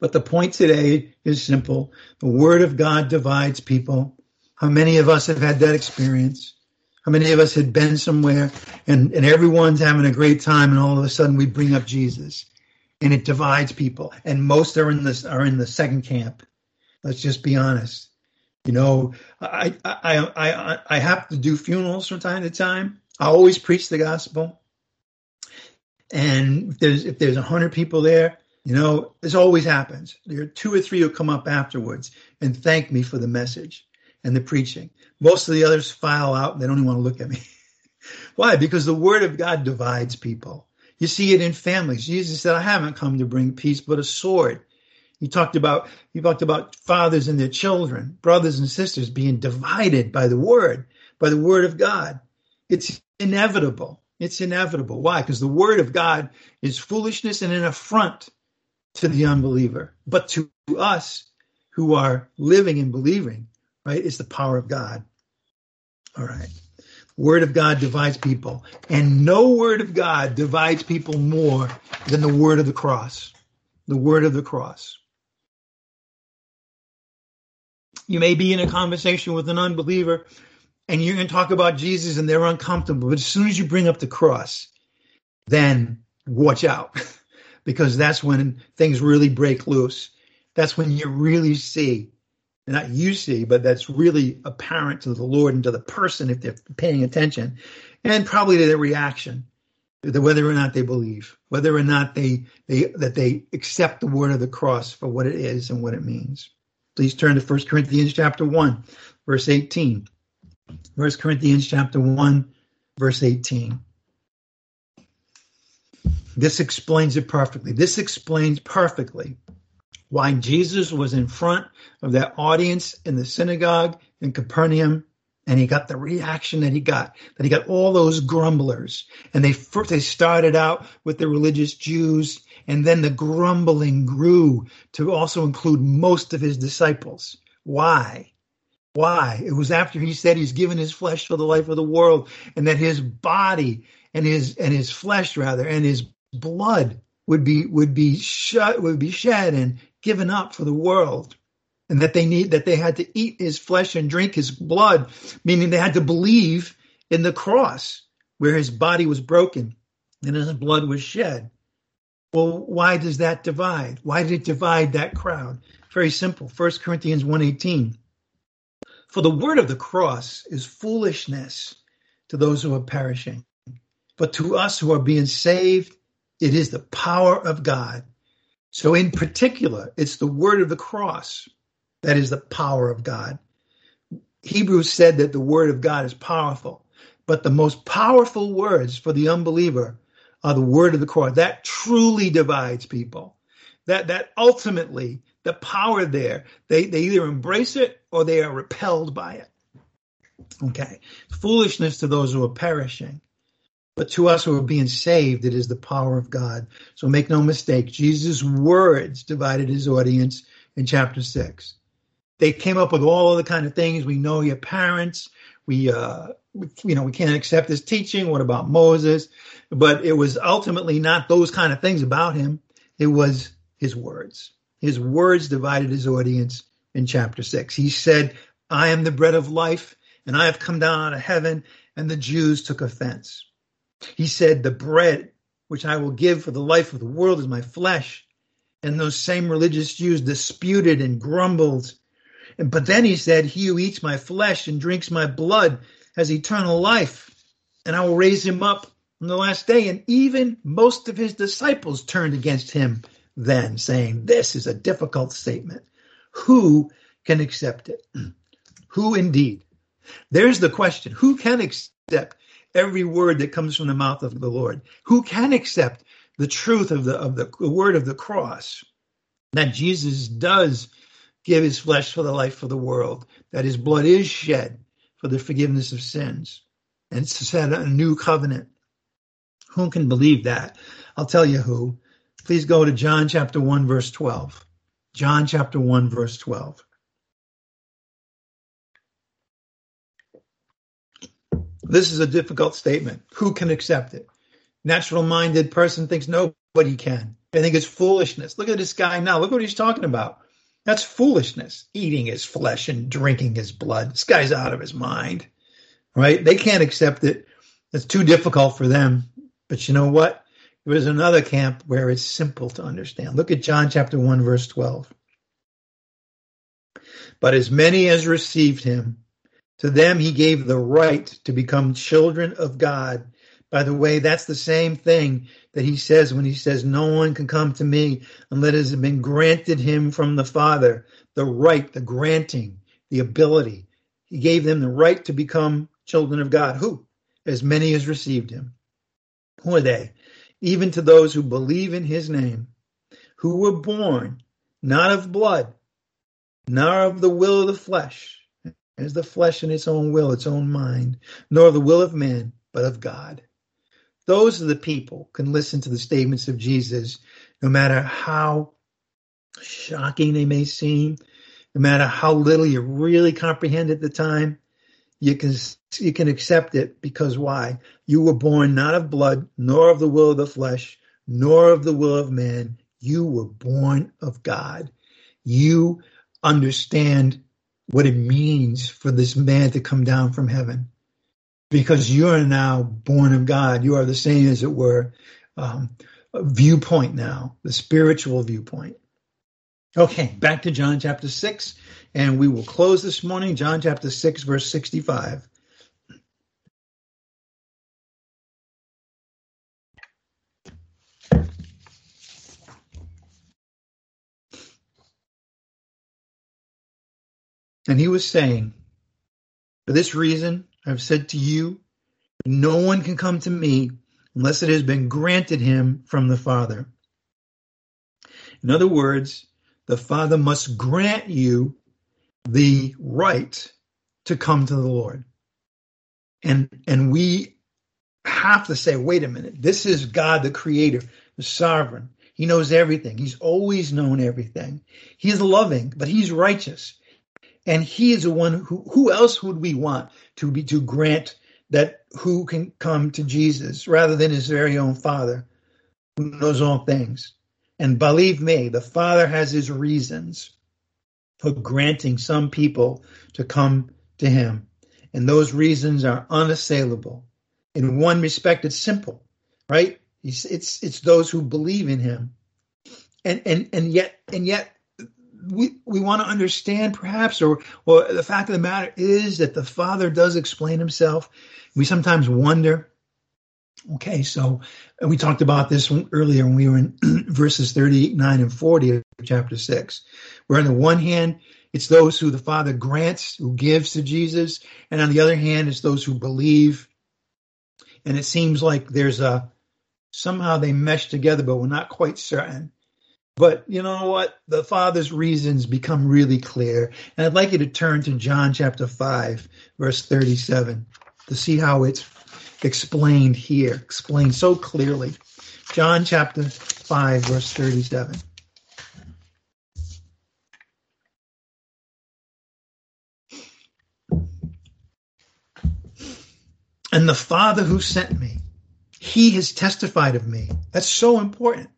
But the point today is simple. The Word of God divides people. How many of us have had that experience? How many of us had been somewhere and, and everyone's having a great time and all of a sudden we bring up Jesus and it divides people and most are in this are in the second camp. Let's just be honest. You know, I, I, I, I have to do funerals from time to time. I always preach the gospel. And if there's, if there's a hundred people there, you know, this always happens. There are two or three who come up afterwards and thank me for the message and the preaching. Most of the others file out. They don't even want to look at me. Why? Because the word of God divides people. You see it in families. Jesus said, I haven't come to bring peace, but a sword. He talked about he talked about fathers and their children, brothers and sisters being divided by the word, by the word of God. It's inevitable. It's inevitable. Why? Because the word of God is foolishness and an affront to the unbeliever. But to us who are living and believing, right, it's the power of God. All right. Word of God divides people. And no word of God divides people more than the word of the cross. The word of the cross. You may be in a conversation with an unbeliever and you're going to talk about Jesus and they're uncomfortable. But as soon as you bring up the cross, then watch out because that's when things really break loose. That's when you really see, not you see, but that's really apparent to the Lord and to the person if they're paying attention and probably to their reaction, whether or not they believe, whether or not they, they, that they accept the word of the cross for what it is and what it means. Please turn to 1 Corinthians chapter 1, verse 18. 1 Corinthians chapter 1, verse 18. This explains it perfectly. This explains perfectly why Jesus was in front of that audience in the synagogue in Capernaum and he got the reaction that he got that he got all those grumblers and they first they started out with the religious Jews and then the grumbling grew to also include most of his disciples. Why? Why? It was after he said he's given his flesh for the life of the world and that his body and his and his flesh rather and his blood would be would be shut would be shed and given up for the world and that they need that they had to eat his flesh and drink his blood meaning they had to believe in the cross where his body was broken and his blood was shed well, why does that divide? Why did it divide that crowd? Very simple. 1 Corinthians 1:18. For the word of the cross is foolishness to those who are perishing, but to us who are being saved, it is the power of God. So in particular, it's the word of the cross that is the power of God. Hebrews said that the word of God is powerful, but the most powerful words for the unbeliever are the word of the cross. That truly divides people. That that ultimately the power there, they, they either embrace it or they are repelled by it. Okay. Foolishness to those who are perishing. But to us who are being saved, it is the power of God. So make no mistake, Jesus' words divided his audience in chapter six. They came up with all the kind of things. We know your parents. We, uh, you know, we can't accept his teaching. What about Moses? But it was ultimately not those kind of things about him. It was his words. His words divided his audience in chapter six. He said, I am the bread of life and I have come down out of heaven. And the Jews took offense. He said, the bread which I will give for the life of the world is my flesh. And those same religious Jews disputed and grumbled. And, But then he said, he who eats my flesh and drinks my blood has eternal life, and I will raise him up on the last day. And even most of his disciples turned against him then, saying, This is a difficult statement. Who can accept it? Who indeed? There's the question. Who can accept every word that comes from the mouth of the Lord? Who can accept the truth of the of the, the word of the cross? That Jesus does give his flesh for the life of the world, that his blood is shed for the forgiveness of sins and set a new covenant. Who can believe that? I'll tell you who. Please go to John chapter 1, verse 12. John chapter 1, verse 12. This is a difficult statement. Who can accept it? Natural minded person thinks nobody can. They think it's foolishness. Look at this guy now. Look what he's talking about. That's foolishness, eating his flesh and drinking his blood. This guy's out of his mind, right? They can't accept it. It's too difficult for them. But you know what? There's another camp where it's simple to understand. Look at John chapter 1, verse 12. But as many as received him, to them he gave the right to become children of God. By the way, that's the same thing that he says when he says, No one can come to me unless it has been granted him from the Father. The right, the granting, the ability. He gave them the right to become children of God. Who? As many as received him. Who are they? Even to those who believe in his name, who were born not of blood, nor of the will of the flesh, as the flesh in its own will, its own mind, nor the will of man, but of God. Those are the people can listen to the statements of Jesus, no matter how shocking they may seem, no matter how little you really comprehend at the time. You can you can accept it because why? You were born not of blood, nor of the will of the flesh, nor of the will of man. You were born of God. You understand what it means for this man to come down from heaven because you are now born of God. You are the same, as it were, um, viewpoint now, the spiritual viewpoint. Okay, back to John chapter 6, and we will close this morning, John chapter 6, verse 65. And he was saying, For this reason, I've said to you, no one can come to me unless it has been granted him from the Father. In other words, the Father must grant you the right to come to the Lord. And, and we have to say, wait a minute, this is God, the creator, the sovereign. He knows everything. He's always known everything. He's loving, but he's righteous. And he is the one who, who else would we want to be, to grant that who can come to Jesus rather than his very own father who knows all things. And believe me, the father has his reasons for granting some people to come to him. And those reasons are unassailable. In one respect, it's simple, right? It's, it's, it's those who believe in him. And, and, and yet, and yet we we want to understand perhaps or well the fact of the matter is that the father does explain himself. We sometimes wonder. Okay so we talked about this earlier when we were in verses 39 and 40 of chapter 6 where on the one hand it's those who the father grants who gives to jesus and on the other hand it's those who believe. And it seems like there's a somehow they mesh together but we're not quite certain but you know what? The Father's reasons become really clear. And I'd like you to turn to John chapter 5, verse 37, to see how it's explained here, explained so clearly. John chapter 5, verse 37. And the Father who sent me, he has testified of me. That's so important.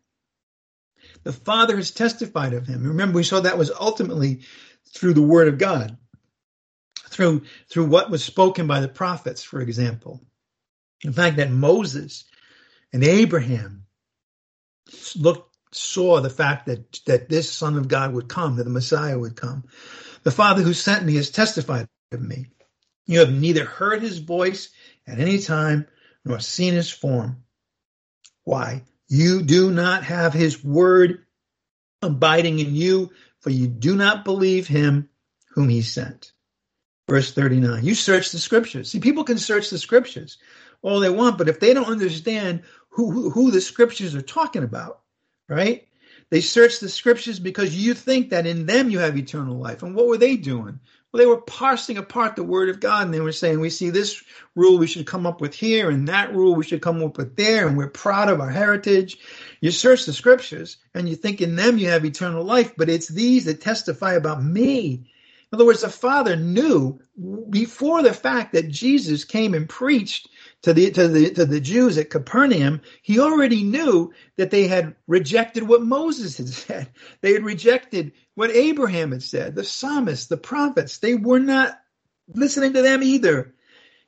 The Father has testified of him. Remember, we saw that was ultimately through the Word of God, through through what was spoken by the prophets, for example. In fact, that Moses and Abraham looked saw the fact that that this Son of God would come, that the Messiah would come. The Father who sent me has testified of me. You have neither heard his voice at any time nor seen his form. Why? You do not have his word abiding in you, for you do not believe him whom he sent. Verse 39. You search the scriptures. See, people can search the scriptures all they want, but if they don't understand who, who, who the scriptures are talking about, right? They search the scriptures because you think that in them you have eternal life. And what were they doing? Well, they were parsing apart the word of God and they were saying, we see this rule we should come up with here and that rule we should come up with there. And we're proud of our heritage. You search the scriptures and you think in them you have eternal life, but it's these that testify about me. In other words, the Father knew before the fact that Jesus came and preached to the to the to the Jews at Capernaum, he already knew that they had rejected what Moses had said. They had rejected what Abraham had said, the psalmists, the prophets. They were not listening to them either.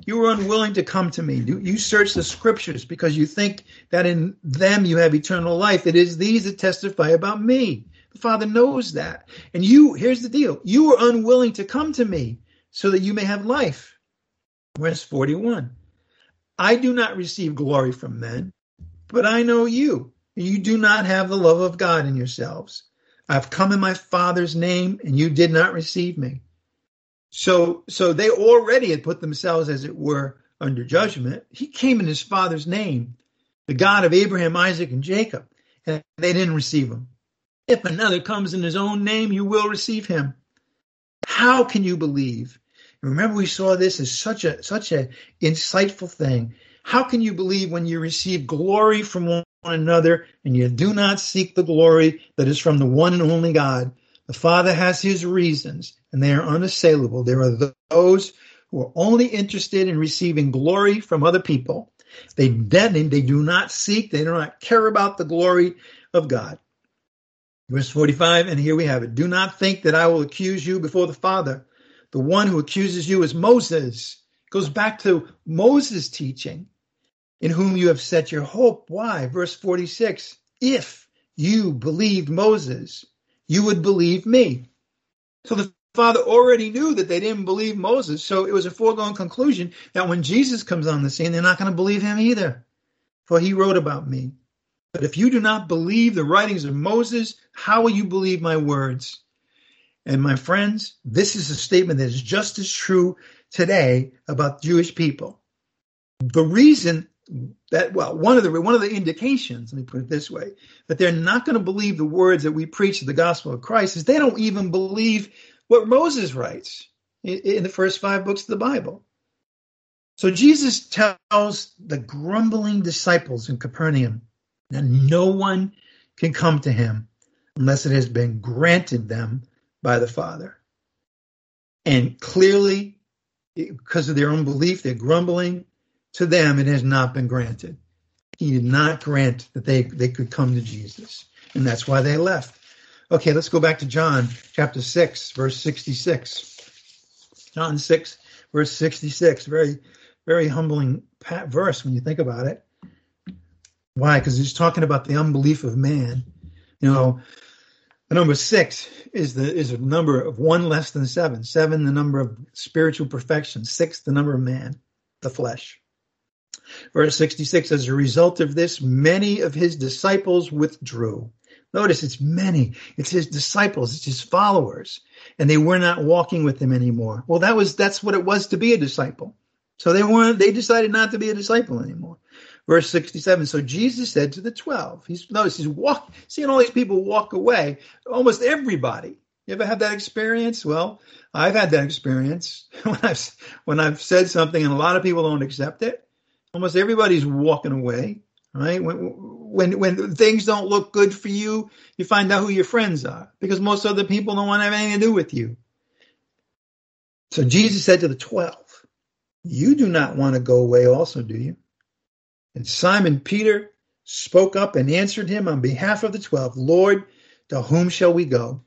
You were unwilling to come to me. You, you search the scriptures because you think that in them you have eternal life. It is these that testify about me. The Father knows that. And you, here's the deal. You were unwilling to come to me so that you may have life. Verse 41. I do not receive glory from men, but I know you. You do not have the love of God in yourselves. I've come in my Father's name, and you did not receive me. So, so they already had put themselves, as it were, under judgment. He came in his Father's name, the God of Abraham, Isaac, and Jacob, and they didn't receive him. If another comes in his own name, you will receive him. How can you believe Remember, we saw this as such a such a insightful thing. How can you believe when you receive glory from one another and you do not seek the glory that is from the one and only God? The Father has his reasons, and they are unassailable. There are those who are only interested in receiving glory from other people. They then they do not seek, they do not care about the glory of God. Verse 45, and here we have it. Do not think that I will accuse you before the Father. The one who accuses you is Moses. It Goes back to Moses' teaching, in whom you have set your hope. Why? Verse 46 If you believed Moses, you would believe me. So the Father already knew that they didn't believe Moses. So it was a foregone conclusion that when Jesus comes on the scene, they're not going to believe him either. For he wrote about me. But if you do not believe the writings of Moses, how will you believe my words? And my friends, this is a statement that is just as true today about Jewish people. The reason that well, one of the one of the indications, let me put it this way, that they're not going to believe the words that we preach of the gospel of Christ is they don't even believe what Moses writes in, in the first five books of the Bible. So Jesus tells the grumbling disciples in Capernaum that no one can come to him unless it has been granted them by the Father. And clearly, because of their own unbelief, they're grumbling. To them, it has not been granted. He did not grant that they, they could come to Jesus. And that's why they left. Okay, let's go back to John chapter 6, verse 66. John 6, verse 66. Very, very humbling verse when you think about it. Why? Because he's talking about the unbelief of man. You know, the number six is the is a number of one less than seven. Seven, the number of spiritual perfection. Six, the number of man, the flesh. Verse 66, as a result of this, many of his disciples withdrew. Notice it's many. It's his disciples, it's his followers, and they were not walking with him anymore. Well, that was that's what it was to be a disciple. So they weren't they decided not to be a disciple anymore. Verse 67. So Jesus said to the 12, he's notice he's walk seeing all these people walk away, almost everybody. You ever had that experience? Well, I've had that experience when I've when I've said something and a lot of people don't accept it. Almost everybody's walking away, right? When when when things don't look good for you, you find out who your friends are because most other people don't want to have anything to do with you. So Jesus said to the 12, you do not want to go away also, do you? And Simon Peter spoke up and answered him on behalf of the twelve Lord, to whom shall we go?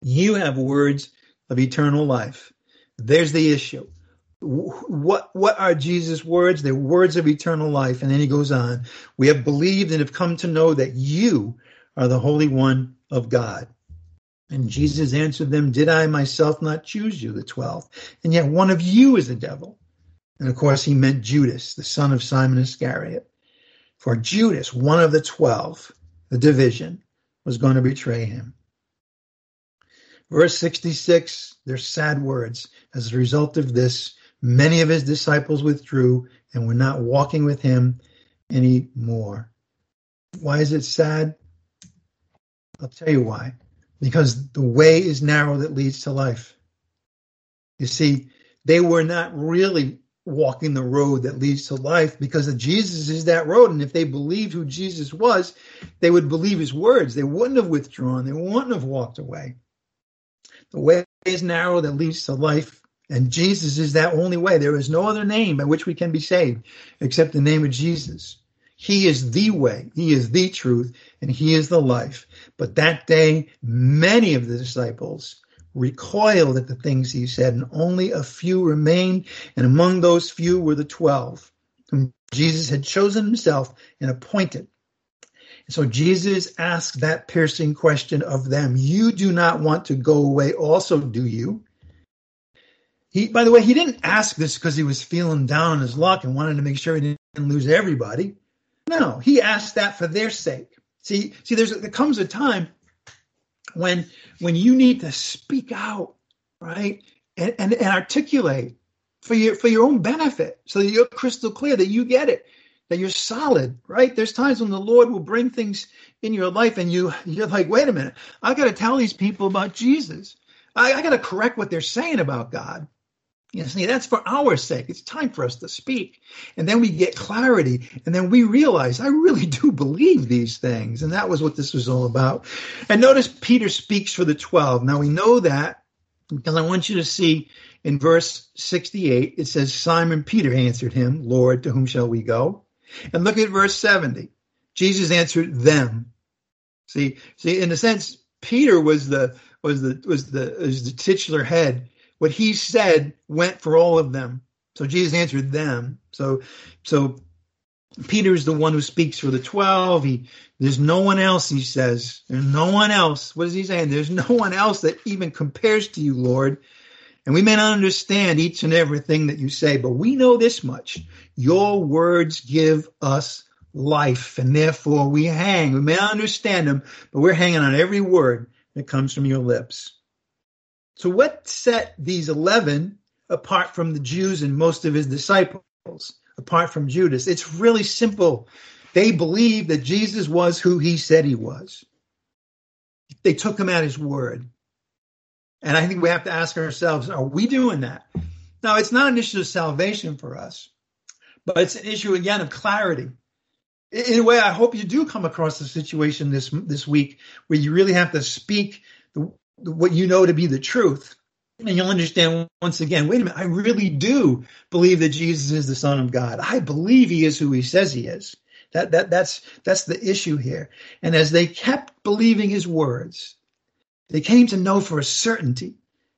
You have words of eternal life. There's the issue. What what are Jesus' words? They're words of eternal life. And then he goes on. We have believed and have come to know that you are the Holy One of God. And Jesus answered them, Did I myself not choose you, the twelve? And yet one of you is the devil. And of course, he meant Judas, the son of Simon Iscariot. For Judas, one of the twelve, the division, was going to betray him. Verse 66, they're sad words. As a result of this, many of his disciples withdrew and were not walking with him anymore. Why is it sad? I'll tell you why. Because the way is narrow that leads to life. You see, they were not really walking the road that leads to life because Jesus is that road. And if they believed who Jesus was, they would believe his words. They wouldn't have withdrawn. They wouldn't have walked away. The way is narrow that leads to life And Jesus is that only way. There is no other name by which we can be saved except the name of Jesus. He is the way, He is the truth, and He is the life. But that day, many of the disciples recoiled at the things He said, and only a few remained. And among those few were the twelve, whom Jesus had chosen Himself and appointed. So Jesus asked that piercing question of them You do not want to go away, also, do you? He, by the way, he didn't ask this because he was feeling down on his luck and wanted to make sure he didn't lose everybody. No, he asked that for their sake. See, see, there's there comes a time when when you need to speak out, right, and, and, and articulate for your for your own benefit, so that you're crystal clear that you get it, that you're solid, right? There's times when the Lord will bring things in your life, and you you're like, wait a minute, I got to tell these people about Jesus. I, I got to correct what they're saying about God. You see, that's for our sake. It's time for us to speak. And then we get clarity. And then we realize, I really do believe these things. And that was what this was all about. And notice Peter speaks for the 12. Now we know that because I want you to see in verse 68, it says, Simon Peter answered him, Lord, to whom shall we go? And look at verse 70. Jesus answered them. See, see, in a sense, Peter was the was the was the was the titular head what he said went for all of them. So Jesus answered them. So, so Peter is the one who speaks for the 12. He, there's no one else, he says. There's no one else. What is he saying? There's no one else that even compares to you, Lord. And we may not understand each and everything that you say, but we know this much. Your words give us life, and therefore we hang. We may not understand them, but we're hanging on every word that comes from your lips. So, what set these 11 apart from the Jews and most of his disciples, apart from Judas? It's really simple. They believed that Jesus was who he said he was, they took him at his word. And I think we have to ask ourselves are we doing that? Now, it's not an issue of salvation for us, but it's an issue, again, of clarity. In a way, I hope you do come across a situation this this week where you really have to speak the, what you know to be the truth. And you'll understand once again, wait a minute, I really do believe that Jesus is the Son of God. I believe he is who he says he is. That, that, that's, that's the issue here. And as they kept believing his words, they came to know for a certainty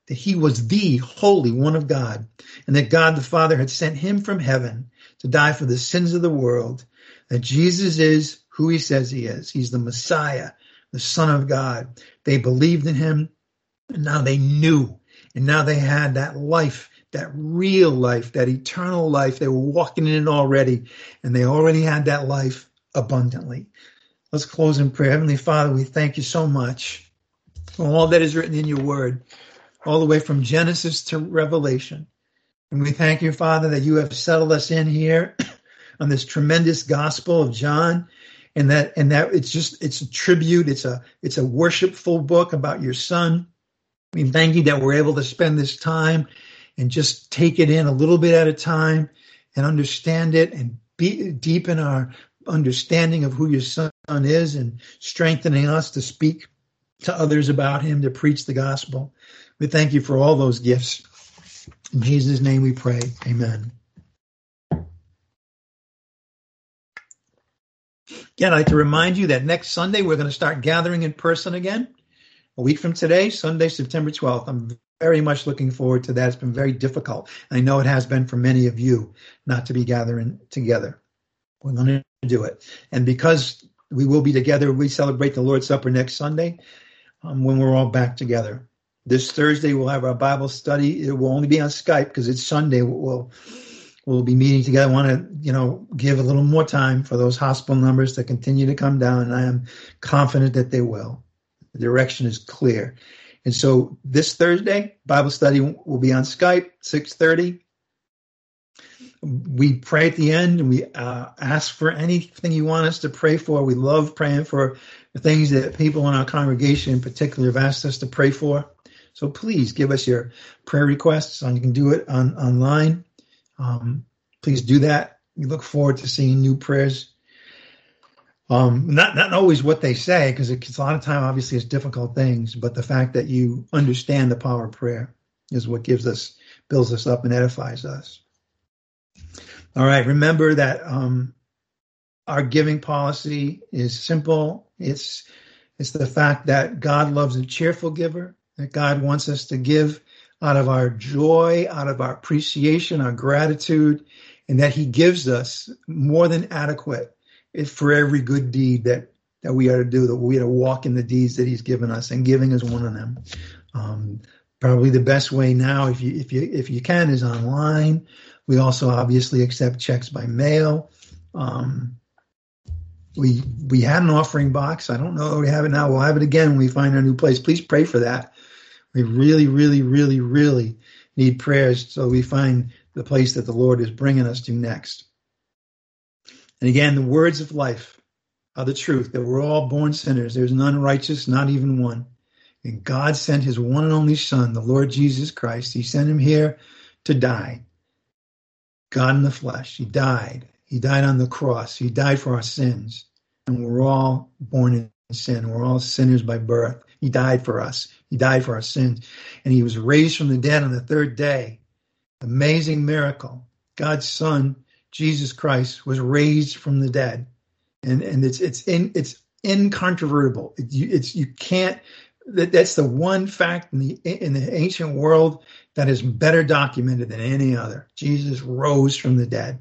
that he was the Holy One of God, and that God the Father had sent him from heaven to die for the sins of the world, that Jesus is who he says he is. He's the Messiah, the Son of God. They believed in him, and now they knew. And now they had that life, that real life, that eternal life. They were walking in it already, and they already had that life abundantly. Let's close in prayer. Heavenly Father, we thank you so much for all that is written in your word, all the way from Genesis to Revelation. And we thank you, Father, that you have settled us in here on this tremendous gospel of John and that and that it's just it's a tribute it's a it's a worshipful book about your son I mean, thank you that we're able to spend this time and just take it in a little bit at a time and understand it and be, deepen our understanding of who your son is and strengthening us to speak to others about him, to preach the gospel. We thank you for all those gifts. In Jesus' name we pray. Amen. Again, I'd like to remind you that next Sunday we're going to start gathering in person again. A week from today, Sunday, September 12th. I'm very much looking forward to that. It's been very difficult. I know it has been for many of you not to be gathering together. We're going to do it. And because we will be together, we celebrate the Lord's Supper next Sunday um, when we're all back together. This Thursday, we'll have our Bible study. It will only be on Skype because it's Sunday. We'll we'll be meeting together. I want to, you know, give a little more time for those hospital numbers to continue to come down, and I am confident that they will. The direction is clear. And so this Thursday, Bible study will be on Skype, 6:30. We pray at the end and we uh, ask for anything you want us to pray for. We love praying for the things that people in our congregation in particular have asked us to pray for. So please give us your prayer requests. And you can do it on online. Um, please do that. We look forward to seeing new prayers. Um, not not always what they say, because it's a lot of time. Obviously, it's difficult things, but the fact that you understand the power of prayer is what gives us builds us up and edifies us. All right, remember that um, our giving policy is simple. It's it's the fact that God loves a cheerful giver, that God wants us to give out of our joy, out of our appreciation, our gratitude, and that He gives us more than adequate for every good deed that that we are to do. That we are to walk in the deeds that He's given us, and giving is one of them. Um, probably the best way now, if you if you if you can, is online. We also obviously accept checks by mail. Um, we we had an offering box. I don't know we have it now. We'll have it again when we find our new place. Please pray for that. We really, really, really, really need prayers so we find the place that the Lord is bringing us to next. And again, the words of life are the truth that we're all born sinners. There's none righteous, not even one. And God sent his one and only Son, the Lord Jesus Christ. He sent him here to die. God in the flesh. He died. He died on the cross. He died for our sins and we're all born in sin. We're all sinners by birth. He died for us. He died for our sins. And he was raised from the dead on the third day. Amazing miracle. God's son, Jesus Christ, was raised from the dead. And and it's it's in it's incontrovertible. It, you, it's you can't that, that's the one fact in the in the ancient world that is better documented than any other. Jesus rose from the dead.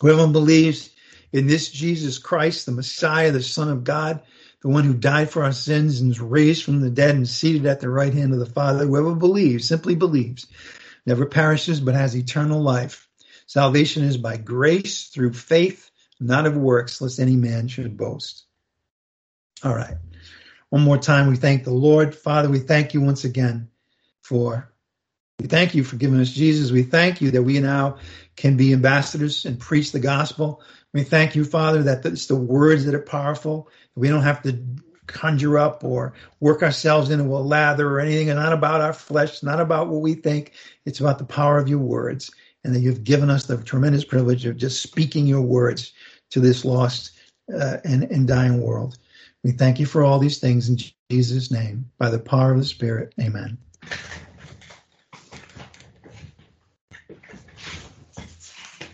Whoever believes in this Jesus Christ, the Messiah, the Son of God, the one who died for our sins and is raised from the dead and seated at the right hand of the Father. Whoever believes, simply believes, never perishes but has eternal life. Salvation is by grace through faith, not of works, lest any man should boast. All right. One more time, we thank the Lord. Father, we thank you once again for we thank you for giving us Jesus. We thank you that we now can be ambassadors and preach the gospel. We thank you, Father, that it's the words that are powerful. We don't have to conjure up or work ourselves into a lather or anything. It's not about our flesh, it's not about what we think. It's about the power of your words. And that you've given us the tremendous privilege of just speaking your words to this lost uh, and, and dying world. We thank you for all these things in Jesus' name, by the power of the Spirit. Amen.